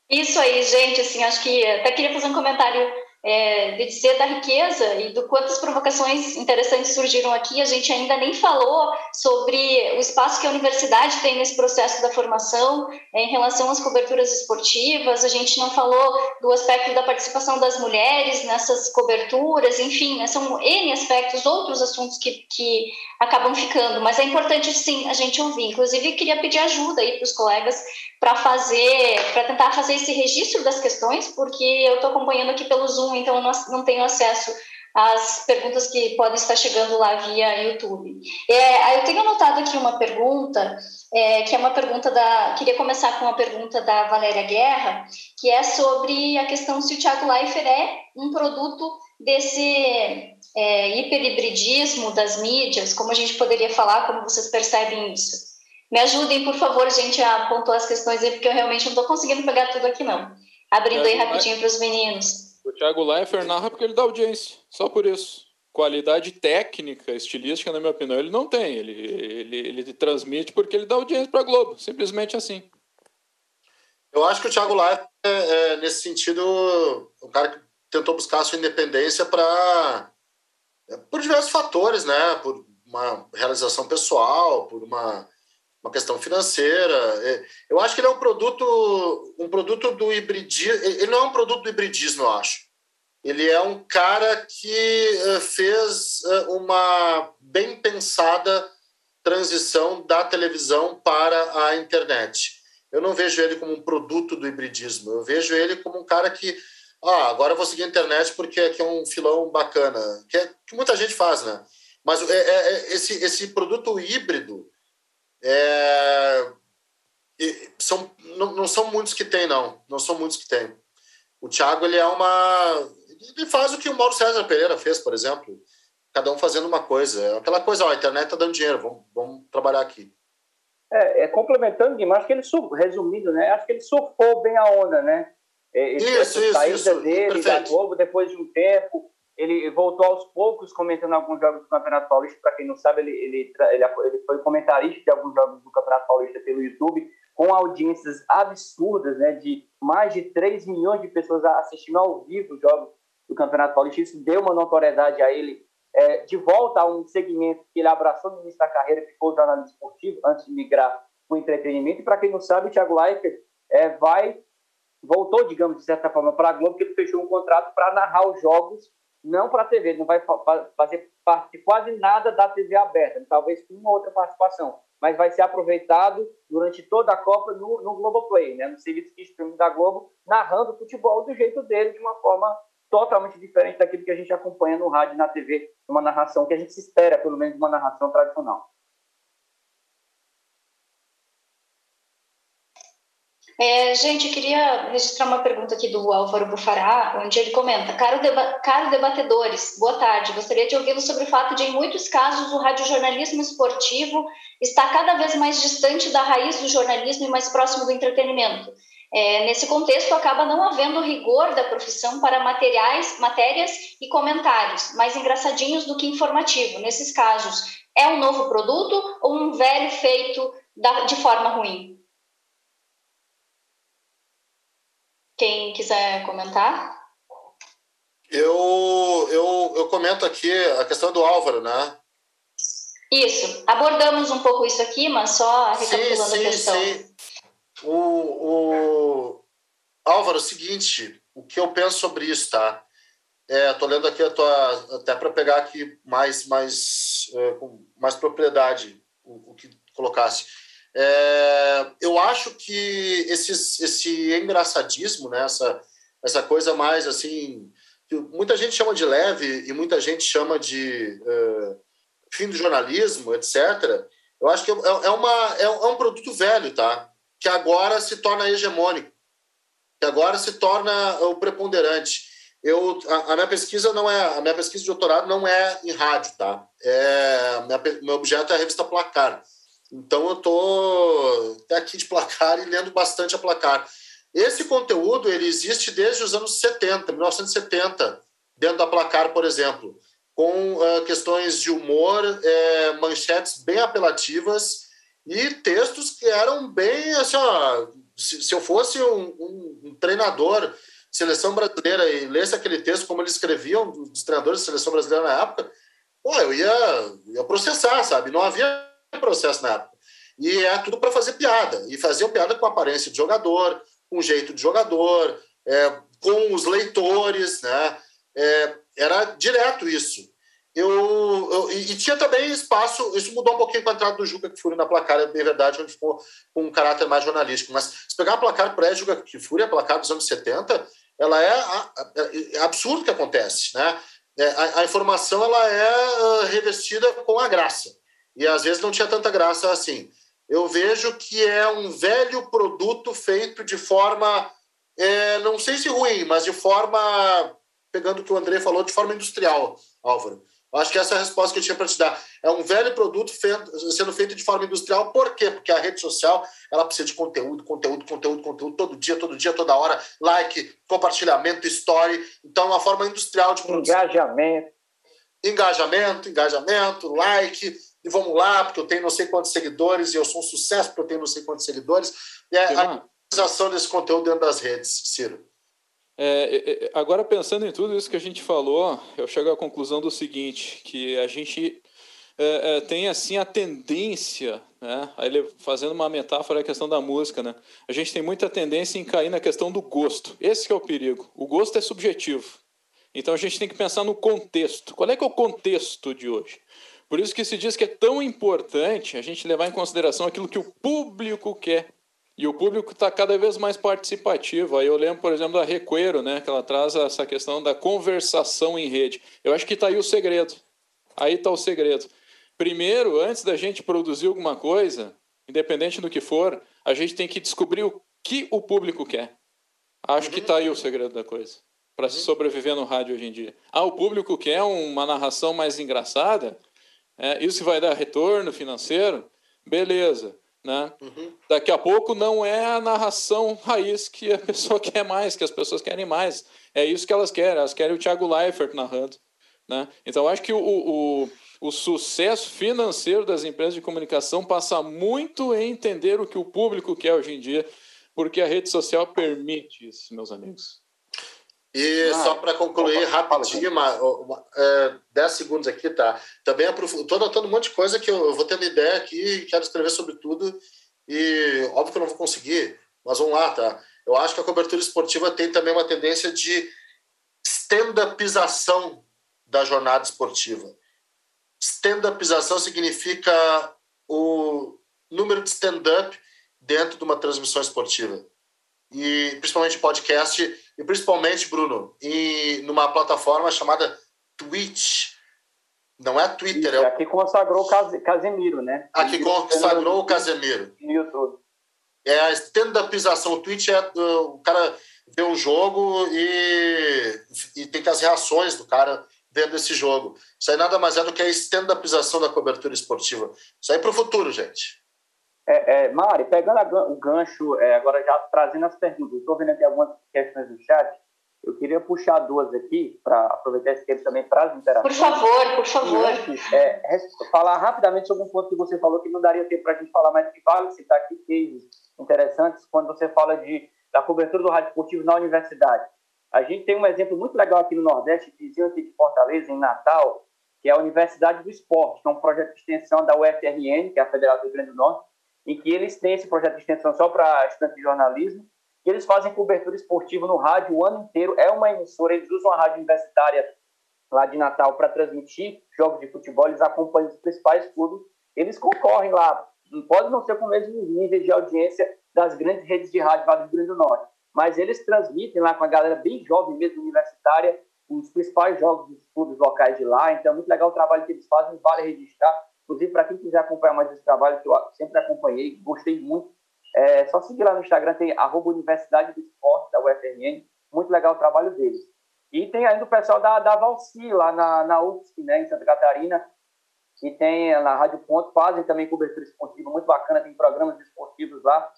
Speaker 3: Isso aí, gente, assim, acho que até queria fazer um comentário é, de dizer da riqueza e do quantas provocações interessantes surgiram aqui. A gente ainda nem falou sobre o espaço que a universidade tem nesse processo da formação é, em relação às coberturas esportivas. A gente não falou do aspecto da participação das mulheres nessas coberturas. Enfim, né, são N aspectos, outros assuntos que, que acabam ficando. Mas é importante, sim, a gente ouvir. Inclusive, queria pedir ajuda aí para os colegas para fazer, para tentar fazer esse registro das questões, porque eu estou acompanhando aqui pelo Zoom, então eu não, tenho acesso às perguntas que podem estar chegando lá via YouTube. É, eu tenho anotado aqui uma pergunta, é, que é uma pergunta da. Queria começar com uma pergunta da Valéria Guerra, que é sobre a questão se o Thiago Leifert é um produto desse é, hiperhibridismo das mídias, como a gente poderia falar, como vocês percebem isso. Me ajudem, por favor, gente, a pontuar as questões aí, porque eu realmente não estou conseguindo pegar tudo aqui, não. Abrindo aí rapidinho para os meninos.
Speaker 6: O Thiago Leifert narra porque ele dá audiência, só por isso. Qualidade técnica, estilística, na minha opinião, ele não tem. Ele, ele, ele transmite porque ele dá audiência para a Globo, simplesmente assim.
Speaker 5: Eu acho que o Thiago Leifert, é, é, nesse sentido, o cara que tentou buscar a sua independência para é, por diversos fatores, né? Por uma realização pessoal, por uma uma questão financeira. É, eu acho que ele é um produto, um produto do hibridismo. Ele não é um produto do hibridismo, eu acho. Ele é um cara que eh, fez eh, uma bem pensada transição da televisão para a internet. Eu não vejo ele como um produto do hibridismo. Eu vejo ele como um cara que, ah, agora eu vou seguir a internet porque aqui é um filão bacana, que, é, que muita gente faz, né? Mas é, é, é esse, esse produto híbrido, é, são, não, não, são muitos que tem, não. Não são muitos que tem. O Thiago, ele é uma... Ele faz o que o Mauro César Pereira fez, por exemplo. Cada um fazendo uma coisa. É aquela coisa, ó, a internet tá dando dinheiro, vamos, vamos trabalhar aqui.
Speaker 4: É, complementando, Guilherme, acho que ele, resumindo, né? Acho que ele surfou bem a onda, né?
Speaker 5: É, isso, isso, saída isso.
Speaker 4: dele Perfeito. da Globo depois de um tempo, ele voltou aos poucos comentando alguns jogos do Campeonato Paulista. Para quem não sabe, ele, ele, ele, foi comentarista de alguns jogos do Campeonato Paulista pelo YouTube, com audiências absurdas, né, de mais de 3 milhões de pessoas assistindo ao vivo os jogos do Campeonato Paulista. Isso deu uma notoriedade a ele é, de volta a um segmento que ele abraçou no início da carreira, que foi o jornalismo esportivo, antes de migrar para o entretenimento. E para quem não sabe, o Thiago Leifert é, vai voltou, digamos, de certa forma, para a Globo, que ele fechou um contrato para narrar os jogos não para a TV, ele não vai fazer parte de quase nada da TV aberta, talvez com uma outra participação, mas vai ser aproveitado durante toda a Copa no, no Globoplay, né, no serviço de streaming da Globo, narrando futebol do jeito dele, de uma forma totalmente diferente daquilo que a gente acompanha no rádio e na TV, uma narração que a gente espera, pelo menos, uma narração tradicional.
Speaker 3: É, gente, eu queria registrar uma pergunta aqui do Álvaro Bufará, onde ele comenta: Caro, deba caro debatedores, boa tarde. Gostaria de ouvi-lo sobre o fato de, em muitos casos, o radiojornalismo esportivo está cada vez mais distante da raiz do jornalismo e mais próximo do entretenimento. É, nesse contexto, acaba não havendo rigor da profissão para materiais, matérias e comentários, mais engraçadinhos do que informativo. Nesses casos, é um novo produto ou um velho feito da, de forma ruim? Quem quiser comentar?
Speaker 5: Eu, eu, eu comento aqui a questão do Álvaro, né?
Speaker 3: Isso. Abordamos um pouco isso aqui, mas só recapitulando sim, sim, a questão. Sim.
Speaker 5: O, o Álvaro, é o seguinte, o que eu penso sobre isso, tá? É, tô lendo aqui a tua, até para pegar aqui mais, mais, é, com mais propriedade o, o que colocasse. É, eu acho que esse engraçadismo, né, essa, essa coisa mais assim, que muita gente chama de leve e muita gente chama de uh, fim do jornalismo, etc. Eu acho que é, é, é, é um produto velho, tá? Que agora se torna hegemônico, que agora se torna o preponderante. Eu, a, a, minha pesquisa não é a minha pesquisa de doutorado não é em rádio, tá? É, minha, meu objeto é a revista Placar. Então eu estou aqui de placar e lendo bastante a placar. Esse conteúdo ele existe desde os anos 70, 1970, dentro da placar, por exemplo, com uh, questões de humor, é, manchetes bem apelativas e textos que eram bem assim, ó, se, se eu fosse um, um, um treinador seleção brasileira e lesse aquele texto como eles escreviam, os treinadores de seleção brasileira na época, pô, eu ia, ia processar, sabe? Não havia processo na época. E é tudo para fazer piada. E faziam piada com aparência de jogador, com jeito de jogador, é, com os leitores, né? É, era direto isso. Eu, eu, e tinha também espaço, isso mudou um pouquinho com a entrada do Juca Kfouri na placar, é bem verdade, onde ficou com um caráter mais jornalístico. Mas se pegar a placar pré-Juca Kfouri, a placar dos anos 70, ela é, é, é absurdo o que acontece. Né? É, a, a, informação ela é revestida com a graça e às vezes não tinha tanta graça assim. Eu vejo que é um velho produto feito de forma, é, não sei se ruim, mas de forma, pegando o que o André falou, de forma industrial, Álvaro. Acho que essa é a resposta que eu tinha para te dar. É um velho produto sendo feito de forma industrial. Por quê? Porque a rede social ela precisa de conteúdo, conteúdo, conteúdo, conteúdo, todo dia, todo dia, toda hora. Like, compartilhamento, story. Então, é uma forma industrial de
Speaker 4: produção. Engajamento.
Speaker 5: Engajamento, engajamento, like. E vamos lá, porque eu tenho não sei quantos seguidores e eu sou um sucesso porque eu tenho não sei quantos seguidores. E é a utilização desse conteúdo dentro das redes, Ciro.
Speaker 6: É, é, é, agora, pensando em tudo isso que a gente falou, eu chego à conclusão do seguinte, que a gente é, é, tem assim a tendência, né, ele fazendo uma metáfora a questão da música, né, a gente tem muita tendência em cair na questão do gosto. Esse é o perigo. O gosto é subjetivo. Então a gente tem que pensar no contexto. Qual é que é o contexto de hoje? Por isso que se diz que é tão importante a gente levar em consideração aquilo que o público quer e o público está cada vez mais participativo. Aí eu lembro, por exemplo, da Recuero, né, que ela traz essa questão da conversação em rede. Eu acho que está aí o segredo. Aí está o segredo. Primeiro, antes da gente produzir alguma coisa, independente do que for, a gente tem que descobrir o que o público quer. Acho que está aí o segredo da coisa. Para se sobreviver no rádio hoje em dia. Ah, o público quer uma narração mais engraçada? É, isso vai dar retorno financeiro? Beleza. Né? Uhum. Daqui a pouco não é a narração raiz que a [LAUGHS] pessoa quer mais, que as pessoas querem mais. É isso que elas querem, elas querem o Thiago Leifert narrando. Né? Então, acho que o, o, o sucesso financeiro das empresas de comunicação passa muito em entender o que o público quer hoje em dia, porque a rede social permite isso, meus amigos.
Speaker 5: E ah, só para concluir opa, rapidinho, uma, uma, é, 10 segundos aqui, tá? Também estou anotando um monte de coisa que eu, eu vou tendo ideia aqui quero escrever sobre tudo. E óbvio que eu não vou conseguir, mas vamos lá, tá? Eu acho que a cobertura esportiva tem também uma tendência de stand-upização da jornada esportiva. Stand-upização significa o número de stand-up dentro de uma transmissão esportiva. E principalmente podcast e principalmente, Bruno, em numa plataforma chamada Twitch. Não é Twitter,
Speaker 4: Isso, é Aqui consagrou o Casemiro, né?
Speaker 5: Aqui consagrou o Casemiro.
Speaker 4: No YouTube.
Speaker 5: É a stand-upização. O Twitch é o cara vê um jogo e, e tem que as reações do cara vendo esse jogo. Isso aí nada mais é do que a stand-upização da cobertura esportiva. Isso aí para o futuro, gente.
Speaker 4: É, é, Mari, pegando o gancho, é, agora já trazendo as perguntas, estou vendo aqui algumas questões no chat. Eu queria puxar duas aqui, para aproveitar esse tempo também para as interações.
Speaker 3: Por favor, por favor.
Speaker 4: Antes, é, falar rapidamente sobre um ponto que você falou que não daria tempo para a gente falar, mas que vale citar aqui cases interessantes quando você fala de, da cobertura do rádio esportivo na universidade. A gente tem um exemplo muito legal aqui no Nordeste, vizinho aqui de Fortaleza, em Natal, que é a Universidade do Esporte, que é um projeto de extensão da UFRN, que é a Federal do Rio Grande do Norte, em que eles têm esse projeto de extensão só para estudantes de jornalismo, eles fazem cobertura esportiva no rádio o ano inteiro. É uma emissora, eles usam a rádio universitária lá de Natal para transmitir jogos de futebol, eles acompanham os principais clubes, eles concorrem lá. Pode não ser com o mesmo nível de audiência das grandes redes de rádio lá do Rio Grande do Norte, mas eles transmitem lá com a galera bem jovem mesmo, universitária, os principais jogos dos clubes locais de lá. Então, é muito legal o trabalho que eles fazem, vale registrar. Inclusive, para quem quiser acompanhar mais esse trabalho, que eu sempre acompanhei, gostei muito, é só seguir lá no Instagram, tem arroba Universidade do Esporte, da UFRN, muito legal o trabalho deles. E tem ainda o pessoal da, da Valci, lá na, na UFSC, né, em Santa Catarina, que tem na Rádio Ponto, fazem também cobertura esportiva muito bacana, tem programas esportivos lá.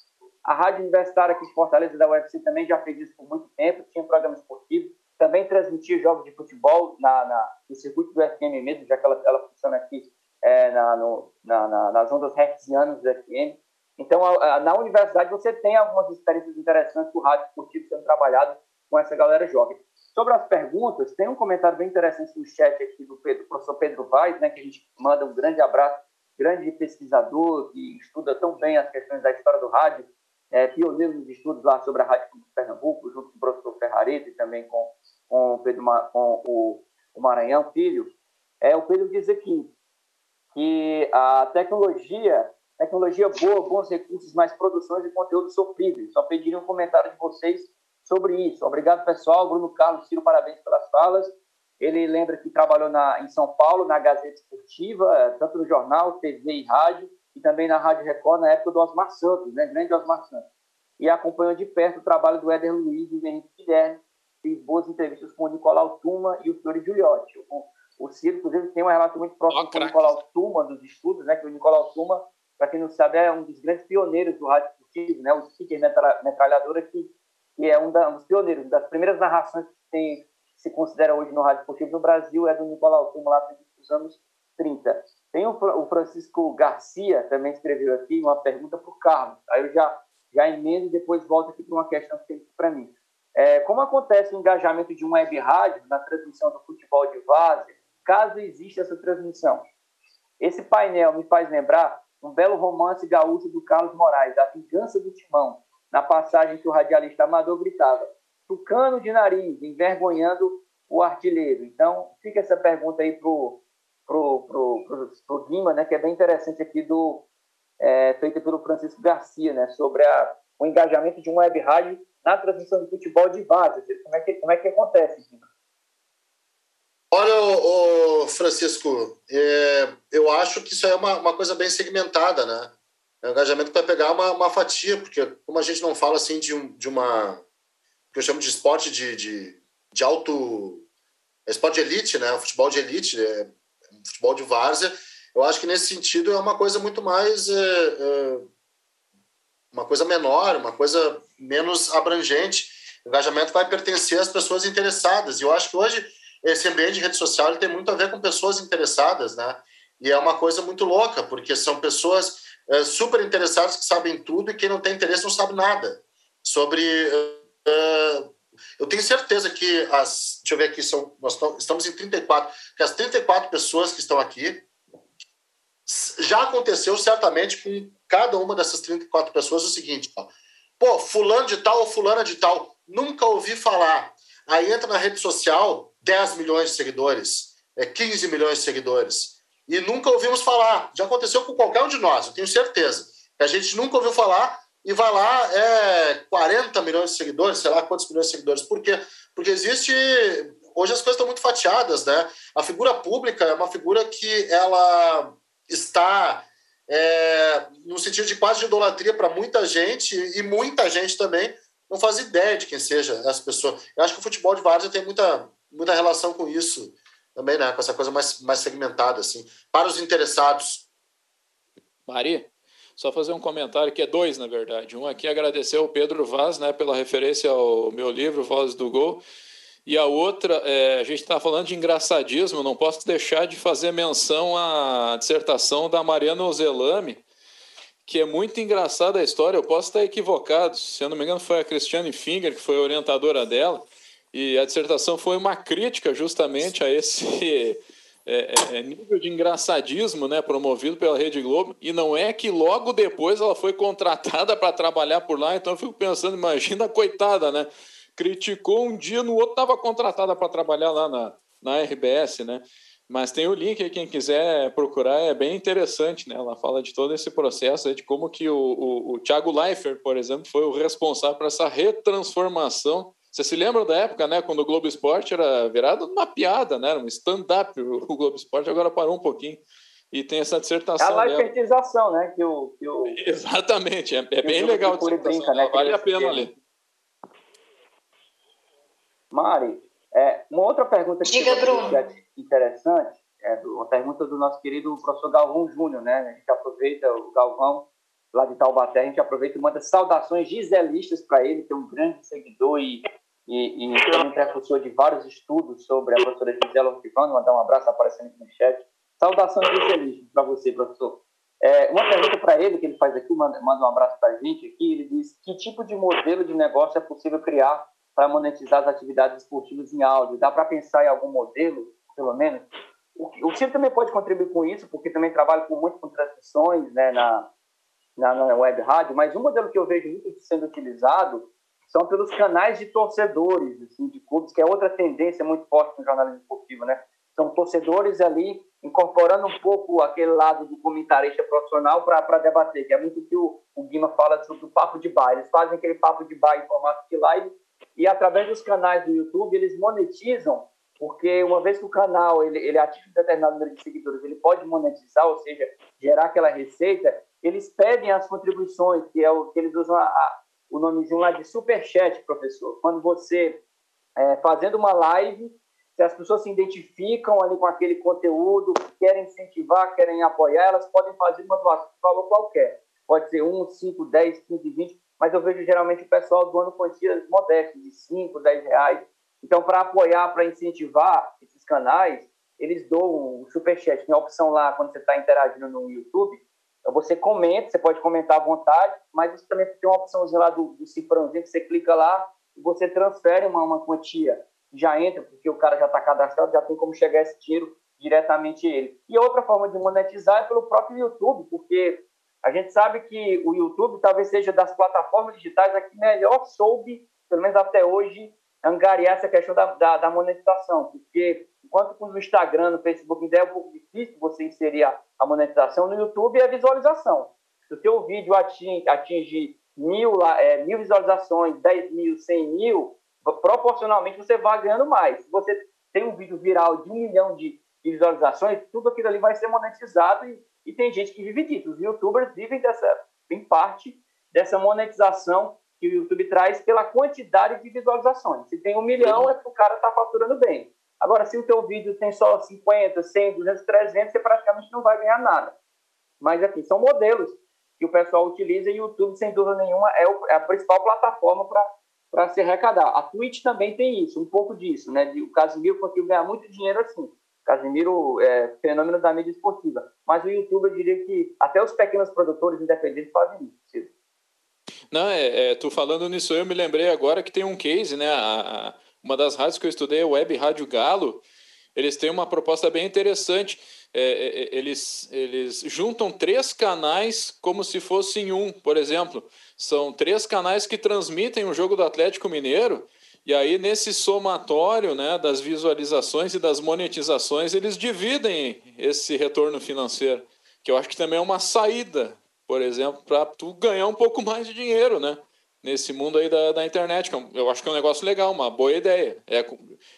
Speaker 4: A Rádio Universitária aqui em Fortaleza, da UFC, também já fez isso por muito tempo, tinha programa esportivo, também transmitia jogos de futebol na, na no circuito do FM mesmo, já que ela, ela funciona aqui é, na, no, na, na, nas ondas hertzianas do FM. Então, a, a, na universidade, você tem algumas experiências interessantes do rádio esportivo sendo trabalhado com essa galera jovem. Sobre as perguntas, tem um comentário bem interessante no chat aqui do, Pedro, do professor Pedro Vaz, né, que a gente manda um grande abraço, grande pesquisador que estuda tão bem as questões da história do rádio, é, pioneiro nos estudos lá sobre a Rádio Pernambuco, junto com o professor Ferrareta e também com, com, Pedro, com o, o Maranhão Filho. É, o Pedro diz aqui, que a tecnologia, tecnologia boa, bons recursos, mais produções de conteúdo sofríveis. Só pediria um comentário de vocês sobre isso. Obrigado, pessoal. Bruno Carlos, Ciro, parabéns pelas falas. Ele lembra que trabalhou na, em São Paulo, na Gazeta Esportiva, tanto no jornal, TV e rádio, e também na Rádio Record, na época do Osmar Santos, né? grande Osmar Santos. E acompanhou de perto o trabalho do Éder Luiz e do Henrique Guilherme, fez boas entrevistas com o Nicolau Tuma e o Fiore Giuliotti. O, O Ciro, inclusive, tem uma relação muito próxima oh, com o Nicolau Tuma, dos estudos, né? Que o Nicolau Tuma, para quem não sabe, é um dos grandes pioneiros do rádio esportivo, né? O Sticker Metralhadora, que, que é um, da, um dos pioneiros, das primeiras narrações que tem, se considera hoje no rádio esportivo no Brasil, é do Nicolau Tuma, lá nos anos 30. Tem o, o Francisco Garcia, também escreveu aqui uma pergunta para o Carlos. Aí eu já, já emendo e depois volto aqui para uma questão que tem para mim. É, como acontece o engajamento de uma web rádio na transmissão do futebol de várzea, caso exista essa transmissão? Esse painel me faz lembrar um belo romance gaúcho do Carlos Moraes, A Vingança do Timão, na passagem que o radialista amador gritava, tucano de nariz, envergonhando o artilheiro. Então, fica essa pergunta aí para o pro, pro, pro, pro Guima, né, que é bem interessante aqui, do, é, feita pelo Francisco Garcia, né, sobre a, o engajamento de um web rádio na transmissão de futebol de base. Como é que, como é que acontece, Guima?
Speaker 5: Olha, ô Francisco, é, eu acho que isso é uma, uma coisa bem segmentada, né? É um engajamento para pegar uma, uma fatia, porque como a gente não fala assim de, um, de uma que eu chamo de esporte de, de, de alto é esporte de elite, né? Futebol de elite, é, futebol de várzea, eu acho que nesse sentido é uma coisa muito mais. É, é, uma coisa menor, uma coisa menos abrangente. O engajamento vai pertencer às pessoas interessadas. E eu acho que hoje esse ambiente de rede social ele tem muito a ver com pessoas interessadas, né? E é uma coisa muito louca, porque são pessoas é, super interessadas que sabem tudo e quem não tem interesse não sabe nada sobre. É, eu tenho certeza que as. Deixa eu ver aqui, são, nós estamos em 34. Que as 34 pessoas que estão aqui. Já aconteceu certamente com cada uma dessas 34 pessoas o seguinte: ó, pô, fulano de tal ou fulana de tal, nunca ouvi falar. Aí entra na rede social 10 milhões de seguidores, é 15 milhões de seguidores. E nunca ouvimos falar. Já aconteceu com qualquer um de nós, eu tenho certeza. Que a gente nunca ouviu falar e vai lá, é 40 milhões de seguidores, sei lá quantos milhões de seguidores. Por quê? Porque existe. Hoje as coisas estão muito fatiadas, né? A figura pública é uma figura que ela está é, no sentido de quase de idolatria para muita gente e muita gente também não faz ideia de quem seja essa pessoa. Eu acho que o futebol de várzea tem muita, muita relação com isso também, né? Com essa coisa mais, mais segmentada, assim. Para os interessados.
Speaker 6: Maria? Só fazer um comentário, que é dois, na verdade. Um aqui agradecer ao Pedro Vaz né, pela referência ao meu livro, Voz do Gol. E a outra, é, a gente está falando de engraçadismo, não posso deixar de fazer menção à dissertação da Mariana Ozelame, que é muito engraçada a história. Eu posso estar equivocado, se eu não me engano, foi a Cristiane Finger, que foi orientadora dela. E a dissertação foi uma crítica justamente a esse [LAUGHS] é, é, é, nível de engraçadismo né, promovido pela Rede Globo, e não é que logo depois ela foi contratada para trabalhar por lá, então eu fico pensando, imagina coitada, né? Criticou um dia, no outro estava contratada para trabalhar lá na, na RBS, né? Mas tem o link aí, quem quiser procurar, é bem interessante, né? Ela fala de todo esse processo, de como que o, o, o Thiago Leifert, por exemplo, foi o responsável por essa retransformação você se lembra da época, né, quando o Globo Esporte era virado uma piada, né, um stand-up, o [LAUGHS] Globo Esporte agora parou um pouquinho e tem essa dissertação.
Speaker 4: É a lifertização, né, que o, que o... [LAUGHS]
Speaker 6: Exatamente, é, é bem legal a dissertação, brinca, né, vale a pena ler.
Speaker 4: Mari, é, uma outra pergunta que
Speaker 3: Diga, Bruno.
Speaker 4: interessante é uma pergunta do nosso querido professor Galvão Júnior, né? A gente aproveita o Galvão lá de Taubaté, a gente aproveita e manda saudações giselistas para ele, que é um grande seguidor e e, e também precursor de vários estudos sobre a professora Gisela Ortivano. Mandar um abraço aparecendo aqui no chat. Saudações giselistas para você, professor. É, uma pergunta para ele que ele faz aqui, manda, manda um abraço para a gente aqui. Ele diz: que tipo de modelo de negócio é possível criar para monetizar as atividades esportivas em áudio? Dá para pensar em algum modelo, pelo menos? O, Ciro também pode contribuir com isso, porque também trabalha com muito com transmissões né, na, na, na web rádio, mas um modelo que eu vejo muito sendo utilizado são pelos canais de torcedores, assim, de clubes, que é outra tendência muito forte no jornalismo esportivo, né? São torcedores ali incorporando um pouco aquele lado do comentarista profissional para debater, que é muito o que o, o Guima fala sobre o papo de bar. Eles fazem aquele papo de bar em formato de live e através dos canais do YouTube eles monetizam, porque uma vez que o canal ele, ele atinge um determinado número de seguidores, ele pode monetizar, ou seja, gerar aquela receita, eles pedem as contribuições, que é o que eles usam a o nomezinho lá de superchat, professor. Quando você, é, fazendo uma live, se as pessoas se identificam ali com aquele conteúdo, querem incentivar, querem apoiar, elas podem fazer uma doação de valor qualquer. Pode ser 1, 5, 10, 15, 20, mas eu vejo geralmente o pessoal doando quantias modestas, de 5, 10 reais. Então, para apoiar, para incentivar esses canais, eles doam o superchat. Tem a opção lá, quando você está interagindo no YouTube, você comenta, você pode comentar à vontade, mas você também tem uma opçãozinha lá do, do cifrãozinho que você clica lá e você transfere uma, uma quantia já entra, porque o cara já está cadastrado, já tem como chegar esse tiro diretamente a ele. E outra forma de monetizar é pelo próprio YouTube, porque a gente sabe que o YouTube talvez seja das plataformas digitais a que melhor soube, pelo menos até hoje, angariar essa questão da, da, da monetização, porque enquanto com o Instagram, no Facebook ainda é um pouco difícil você inserir a, monetização, no YouTube é a visualização. Se o seu vídeo atinge, atinge mil, é, mil visualizações, 10 mil, 100 mil, proporcionalmente você vai ganhando mais. Se você tem um vídeo viral de um milhão de visualizações, tudo aquilo ali vai ser monetizado e, e tem gente que vive disso. Os youtubers vivem dessa, em parte dessa monetização que o YouTube traz pela quantidade de visualizações. Se tem um milhão, é que o cara está faturando bem. Agora, se o teu vídeo tem só 50, 100, 200, 300, você praticamente não vai ganhar nada. Mas, aqui, são modelos que o pessoal utiliza e o YouTube, sem dúvida nenhuma, é, o, é a principal plataforma para para se arrecadar. A Twitch também tem isso, um pouco disso, né? O Casimiro conseguiu ganhar muito dinheiro assim. Casimiro é fenômeno da mídia esportiva. Mas o YouTube, eu diria que até os pequenos produtores independentes fazem isso.
Speaker 6: Não, é, é, tu falando nisso, eu me lembrei agora que tem um case, né? A, a, uma das rádios que eu estudei, a Web Rádio Galo, eles têm uma proposta bem interessante. É, é, é, eles, eles juntam três canais como se fossem um, por exemplo. São três canais que transmitem o jogo do Atlético Mineiro. E aí, nesse somatório né, das visualizações e das monetizações, eles dividem esse retorno financeiro, que eu acho que também é uma saída, por exemplo, para tu ganhar um pouco mais de dinheiro, né? Nesse mundo aí da, da internet, que é eu acho que é um negócio legal, uma boa ideia. É,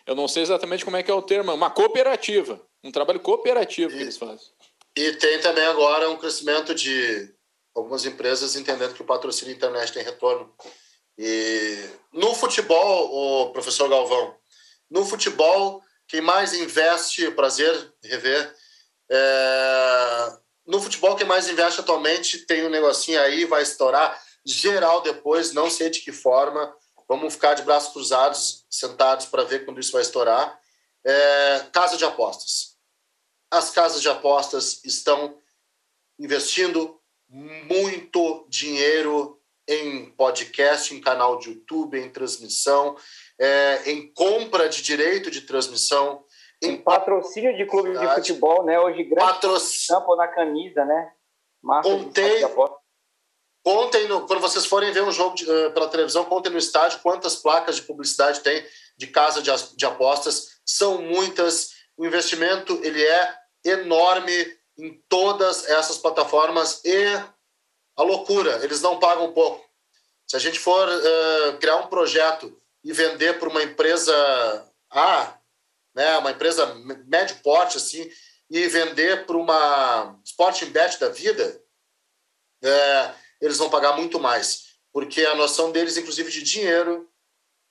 Speaker 6: eu não sei exatamente como é que é o termo, é uma cooperativa, um trabalho cooperativo e, que eles fazem.
Speaker 5: E tem também agora um crescimento de algumas empresas entendendo que o patrocínio internet tem retorno. E no futebol, o professor Galvão, no futebol, quem mais investe, prazer rever, é, no futebol, quem mais investe atualmente tem um negocinho aí, vai estourar geral depois, não sei de que forma, vamos ficar de braços cruzados, sentados para ver quando isso vai estourar. É, casa de apostas. As casas de apostas estão investindo muito dinheiro em podcast, em canal de YouTube, em transmissão, é, em compra de direito de transmissão.
Speaker 4: Em patrocínio de clubes de futebol, né? Hoje grande patrocínio na camisa, né?
Speaker 5: Marca contei, contem no, quando vocês forem ver um jogo de, uh, pela televisão, contem no estádio quantas placas de publicidade tem de casa de, de apostas. São muitas. O investimento ele é enorme em todas essas plataformas e a loucura, eles não pagam pouco. Se a gente for uh, criar um projeto e vender para uma empresa A, né, uma empresa médio porte, assim, e vender para uma Sporting Bet da vida, é, eles vão pagar muito mais, porque a noção deles, inclusive de dinheiro,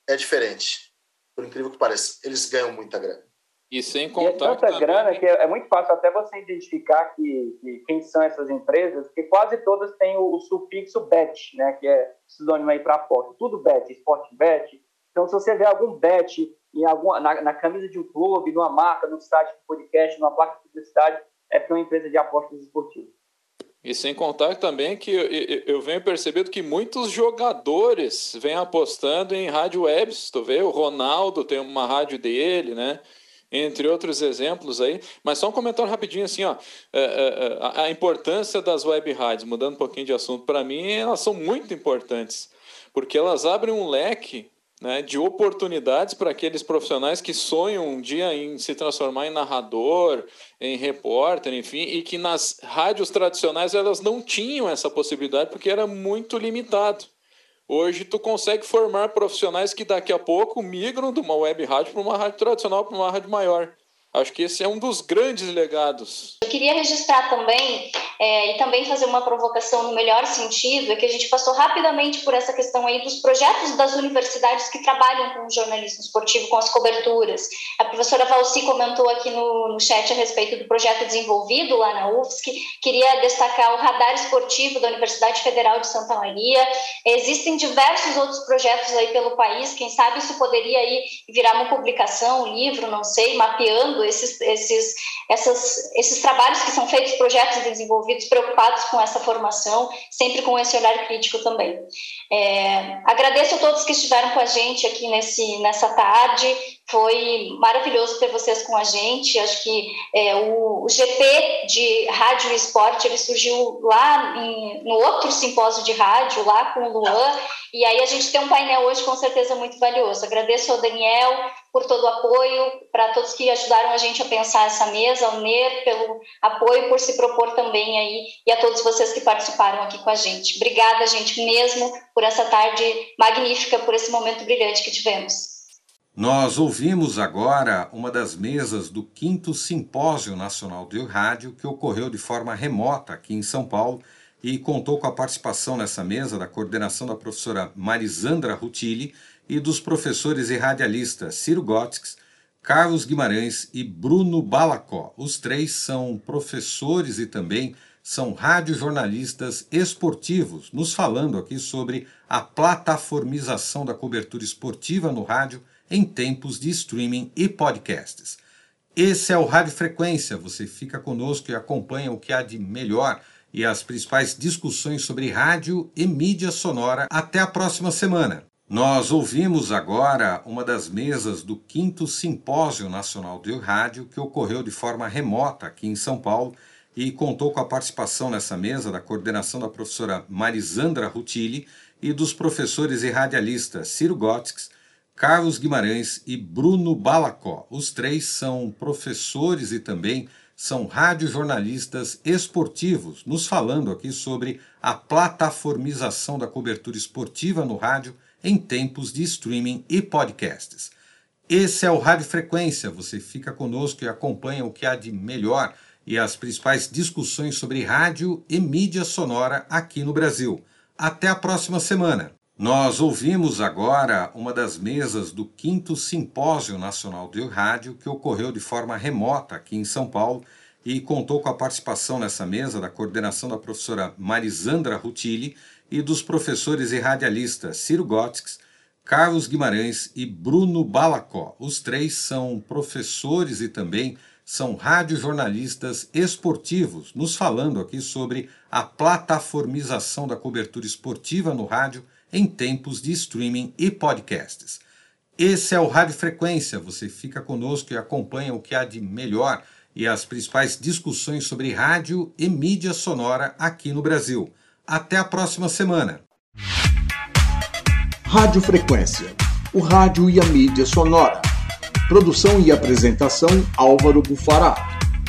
Speaker 5: é diferente. Por incrível que pareça, eles ganham muita grana.
Speaker 6: E sem contar.
Speaker 4: E é tanta também... grana que é muito fácil até você identificar que, que, quem são essas empresas, porque quase todas têm o, o sufixo bet, né, que é sinônimo aí para aposta. Tudo bet, esporte bet. Então, se você vê algum bet em alguma, na, na, camisa de um clube, numa marca, no site de podcast, numa placa de publicidade, é porque é uma empresa de apostas esportivas.
Speaker 6: E sem contar também que eu, eu venho percebendo que muitos jogadores vêm apostando em rádio webs. Tu vê, o Ronaldo tem uma rádio dele, né? entre outros exemplos aí. Mas só um comentário rapidinho assim, ó, é, é, é, a importância das web rádios, mudando um pouquinho de assunto, para mim elas são muito importantes, porque elas abrem um leque né, de oportunidades para aqueles profissionais que sonham um dia em se transformar em narrador, em repórter, enfim, e que nas rádios tradicionais elas não tinham essa possibilidade porque era muito limitado. Hoje tu consegue formar profissionais que daqui a pouco migram de uma web rádio para uma rádio tradicional, para uma rádio maior. Acho que esse é um dos grandes legados.
Speaker 3: Queria registrar também é, e também fazer uma provocação no melhor sentido, é que a gente passou rapidamente por essa questão aí dos projetos das universidades que trabalham com o jornalismo esportivo, com as coberturas. A professora Valci comentou aqui no, no chat a respeito do projeto desenvolvido lá na UFSC, queria destacar o radar esportivo da Universidade Federal de Santa Maria. Existem diversos outros projetos aí pelo país, quem sabe isso poderia aí virar uma publicação, um livro, não sei, mapeando esses, esses, essas, esses trabalhos que são feitos, projetos desenvolvidos preocupados com essa formação, sempre com esse olhar crítico também. É, agradeço a todos que estiveram com a gente aqui nesse, nessa tarde. Foi maravilhoso ter vocês com a gente. Acho que é, o, o, GP de rádio e esporte ele surgiu lá em, no outro simpósio de rádio, lá com o Luan. E aí a gente tem um painel hoje com certeza muito valioso. Agradeço ao Daniel por todo o apoio, para todos que ajudaram a gente a pensar essa mesa, ao NER pelo apoio, por se propor também aí, e a todos vocês que participaram aqui com a gente. Obrigada, gente, mesmo por essa tarde magnífica, por esse momento brilhante que tivemos.
Speaker 2: Nós ouvimos agora uma das mesas do quinto Simpósio Nacional de Rádio, que ocorreu de forma remota aqui em São Paulo e contou com a participação nessa mesa da coordenação da professora Marisandra Rutilli e dos professores e radialistas Ciro Gotix, Carlos Guimarães e Bruno Balacó. Os três são professores e também são radiojornalistas esportivos, nos falando aqui sobre a plataformização da cobertura esportiva no rádio em tempos de streaming e podcasts. Esse é o Rádio Frequência. Você fica conosco e acompanha o que há de melhor e as principais discussões sobre rádio e mídia sonora. Até a próxima semana. Nós ouvimos agora uma das mesas do quinto Simpósio Nacional de Rádio que ocorreu de forma remota aqui em São Paulo e contou com a participação nessa mesa da coordenação da professora Marisandra Rutilli e dos professores e radialistas Ciro Gotix, Carlos Guimarães e Bruno Balacó. Os três são professores e também são radiojornalistas esportivos, nos falando aqui sobre a plataformização da cobertura esportiva no rádio em tempos de streaming e podcasts. Esse é o Rádio Frequência, você fica conosco e acompanha o que há de melhor e as principais discussões sobre rádio e mídia sonora aqui no Brasil. Até a próxima semana! Nós ouvimos agora uma das mesas do quinto Simpósio Nacional de Rádio que ocorreu de forma remota aqui em São Paulo e contou com a participação nessa mesa da coordenação da professora Marisandra Rutilli e dos professores e radialistas Ciro Gotix, Carlos Guimarães e Bruno Balacó. Os três são professores e também são radiojornalistas esportivos, nos falando aqui sobre a plataformização da cobertura esportiva no rádio em tempos de streaming e podcasts. Esse é o Rádio Frequência, você fica conosco e acompanha o que há de melhor e as principais discussões sobre rádio e mídia sonora aqui no Brasil. Até a próxima semana.
Speaker 1: Rádio Frequência, o rádio e a mídia sonora. Produção e apresentação Álvaro Bufará.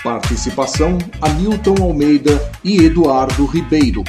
Speaker 1: Participação Hamilton Almeida e Eduardo Ribeiro.